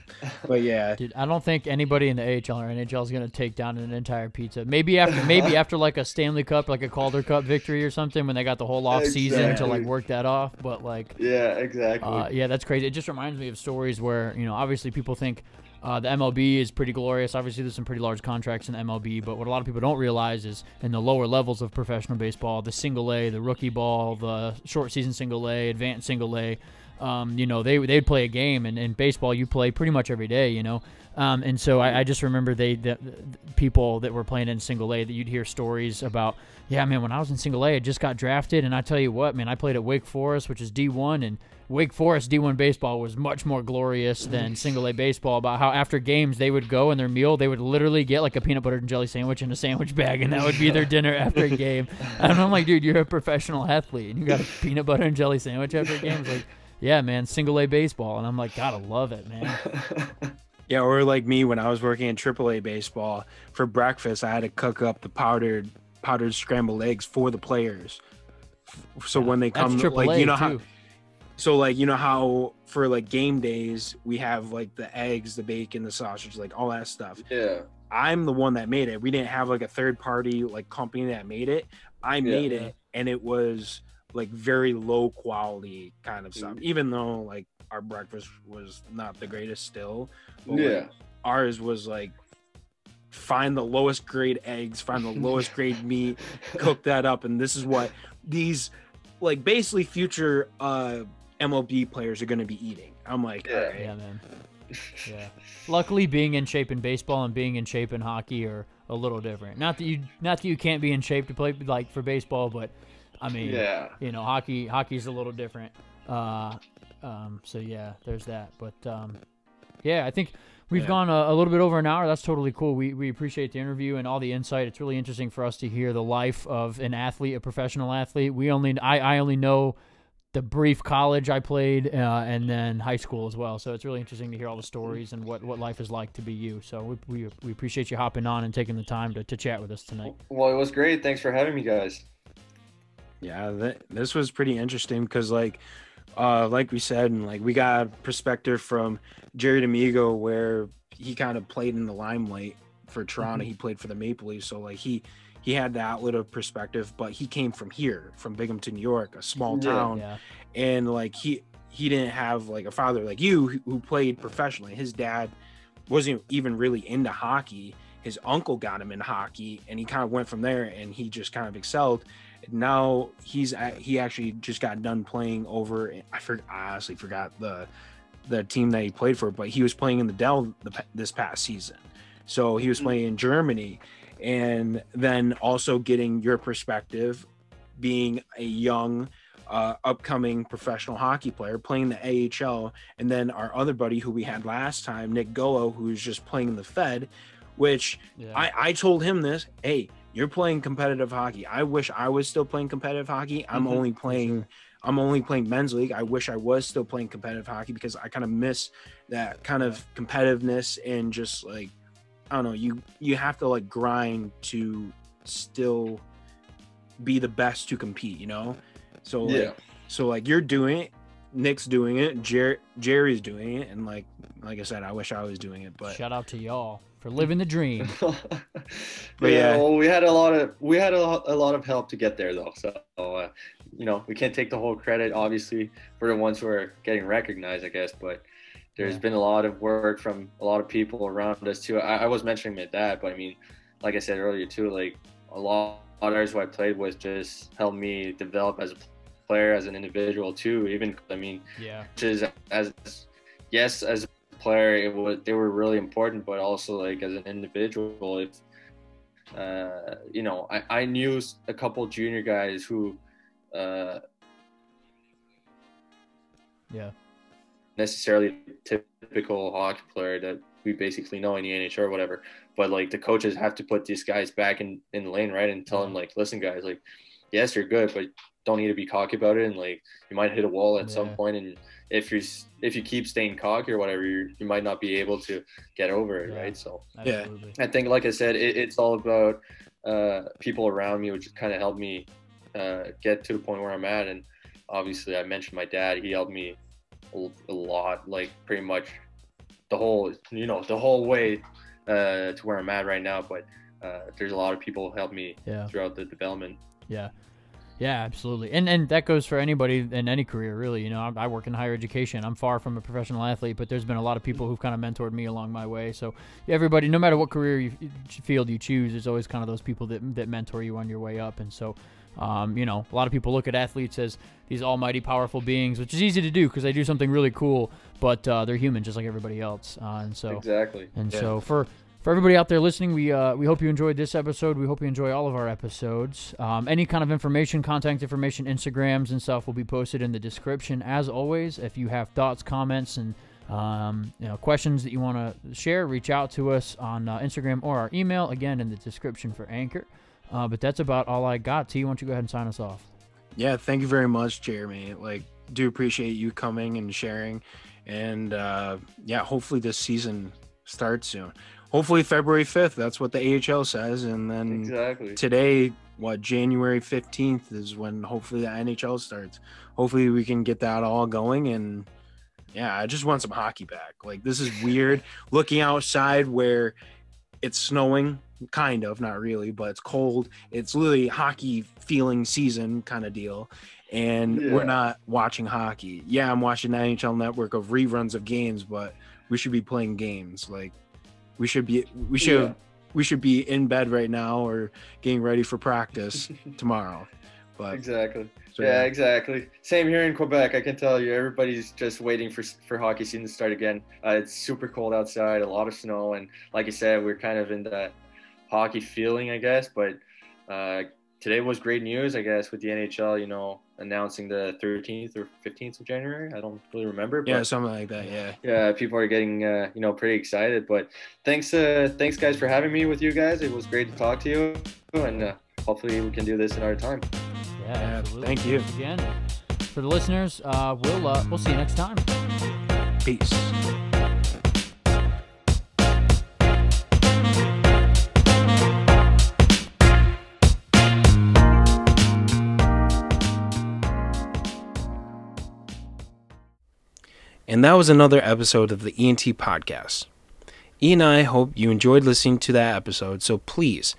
but yeah. (laughs) Dude, I don't think anybody in the AHL or NHL is gonna take down an entire pizza. Maybe after maybe (laughs) after like a Stanley Cup like a Calder Cup victory or something when they got the whole off exactly. season to like work that off but like yeah exactly. uh, yeah that's crazy. It just reminds me of stories where you know obviously people think uh, the MLB is pretty glorious. Obviously, there's some pretty large contracts in the MLB, but what a lot of people don't realize is in the lower levels of professional baseball, the single A, the rookie ball, the short season single A, advanced single A, um, you know, they they'd play a game, and in baseball, you play pretty much every day, you know. Um, and so I, I, just remember they the, the, people that were playing in single A that you'd hear stories about. Yeah, man, when I was in single A, I just got drafted, and I tell you what, man, I played at Wake Forest, which is D1, and Wake Forest D1 baseball was much more glorious than single A baseball. About how after games they would go and their meal they would literally get like a peanut butter and jelly sandwich in a sandwich bag, and that would be their dinner after a game. (laughs) And I'm like, dude, you're a professional athlete, and you got a peanut butter and jelly sandwich after a game. It's like, yeah, man, single A baseball, and I'm like, gotta love it, man. (laughs) Yeah, or like me when I was working in AAA baseball for breakfast, I had to cook up the powdered powdered scrambled eggs for the players. So yeah, when they come, like you know too. how so like you know how for like game days we have like the eggs, the bacon, the sausage, like all that stuff. Yeah. I'm the one that made it. We didn't have like a third party like company that made it. I made yeah. it and it was like very low quality kind of stuff. Mm-hmm. Even though like our breakfast was not the greatest still. yeah. Like, ours was like find the lowest grade eggs, find the (laughs) lowest grade meat, cook that up and this is what these like basically future uh MLB players are going to be eating. I'm like, yeah, right. yeah man. Yeah. Luckily, being in shape in baseball and being in shape in hockey are a little different. Not that you, not that you can't be in shape to play like for baseball, but I mean, Yeah. you know, hockey hockey's a little different. Uh, um, so yeah, there's that. But um, yeah, I think we've Yeah. gone a, a little bit over an hour. That's totally cool. We we appreciate the interview and all the insight. It's really interesting for us to hear the life of an athlete, a professional athlete. We only I I only know the brief college I played uh, and then high school as well. So it's really interesting to hear all the stories and what, what life is like to be you. So we, we, we appreciate you hopping on and taking the time to, to chat with us tonight. Well, it was great. Thanks for having me, guys. Yeah, that, this was pretty interesting because, like, uh, like we said, and like we got perspective from Jerry D'Amigo where he kind of played in the limelight for Toronto. He played for the Maple Leafs, so like he he had the outlet of perspective, but he came from here, from Binghamton, New York, a small town, Yeah. and like he he didn't have like a father like you who- who played professionally. His dad wasn't even really into hockey. His uncle got him in hockey, and he kind of went from there, and he just kind of excelled. Now he's he actually just got done playing over. I for, I honestly forgot the the team that he played for, but he was playing in the DEL the, this past season. So he was Mhm. playing in Germany, and then also getting your perspective, being a young uh, upcoming professional hockey player playing the AHL, and then our other buddy who we had last time, Nick Goa, who's just playing in the Fed, which Yeah. I, I told him this, hey, you're playing competitive hockey. I wish I was still playing competitive hockey. I'm Mhm, only playing I'm only playing men's league. I wish I was still playing competitive hockey because I kind of miss that kind of competitiveness and just like I don't know, you you have to like grind to still be the best to compete, you know? So like, Yeah. so like you're doing it, Nick's doing it, Jer- Jerry's doing it, and like like I said, I wish I was doing it, but Shout out to y'all for living the dream. (laughs) (laughs) But yeah, yeah. well, we had a lot of we had a, lot- a lot of help to get there though. So uh, you know, we can't take the whole credit. Obviously, we're the ones who are getting recognized, I guess. But there's Yeah. been a lot of work from a lot of people around us too. I, I was mentioning my dad, but I mean, like I said earlier too, like a lot of others who I played with just helped me develop as a player, as an individual too. Even I mean, Yeah. which is as yes as a player it was they were really important but also like as an individual if uh you know i i knew a couple junior guys who uh Yeah. necessarily typical hockey player that we basically know in the NHL or whatever. But like the coaches have to put these guys back in, in the lane, right? And tell them like, listen, guys, like, yes, you're good, but don't need to be cocky about it. And like, you might hit a wall at some point, and if you if you keep staying cocky or whatever, you you might not be able to get over it, Yeah. right? So Yeah. I think, like I said, it, it's all about uh, people around me, which kind of helped me uh, get to the point where I'm at. And obviously, I mentioned my dad; he helped me a, a lot, like pretty much the whole, you know, the whole way uh, to where I'm at right now. But uh, there's a lot of people who helped me Yeah. throughout the development. Yeah. Yeah, absolutely. And and that goes for anybody in any career, really. You know, I, I work in higher education. I'm far from a professional athlete, but there's been a lot of people who've kind of mentored me along my way. So everybody, no matter what career you, field you choose, there's always kind of those people that that mentor you on your way up. And so, um, you know, a lot of people look at athletes as these almighty, powerful beings, which is easy to do because they do something really cool, but uh, they're human just like everybody else. Uh, and so. Exactly. And Yeah. so for for everybody out there listening, we uh, we hope you enjoyed this episode. We hope you enjoy all of our episodes. Um, any kind of information, contact information, Instagrams and stuff will be posted in the description. As always, if you have thoughts, comments, and um, you know questions that you want to share, reach out to us on uh, Instagram or our email. Again, in the description for Anchor. Uh, but that's about all I got. T, why don't you go ahead and sign us off? yeah, thank you very much, Jeremy. Like, do appreciate you coming and sharing, and uh, yeah, hopefully this season starts soon. Hopefully February fifth. That's what the AHL says, and then Exactly. today, what January fifteenth is when hopefully the NHL starts. Hopefully we can get that all going, and yeah, I just want some hockey back. Like this is weird (laughs) looking outside where it's snowing, kind of, not really, but it's cold. It's literally hockey feeling season kind of deal. And Yeah. we're not watching hockey. Yeah, I'm watching the NHL network of reruns of games, but we should be playing games. Like we should be we should Yeah. we should be in bed right now or getting ready for practice (laughs) tomorrow. But Exactly. so, yeah, exactly. Same here in Quebec. I can tell you, everybody's just waiting for for hockey season to start again. Uh, it's super cold outside, a lot of snow, and like I said, we're kind of in that hockey feeling, I guess. But uh, today was great news, I guess, with the NHL, you know, announcing the 13th or 15th of January. I don't really remember. But, Yeah, something like that. Yeah. Yeah, people are getting, uh, you know, pretty excited. But thanks, uh, thanks guys for having me with you guys. It was great to talk to you, and uh, hopefully we can do this another time. Yeah, Yeah, absolutely. thank you. Thanks again. For the listeners, uh, we'll uh, we'll see you next time. Peace. And that was another episode of the E&T podcast. E and I hope you enjoyed listening to that episode, so please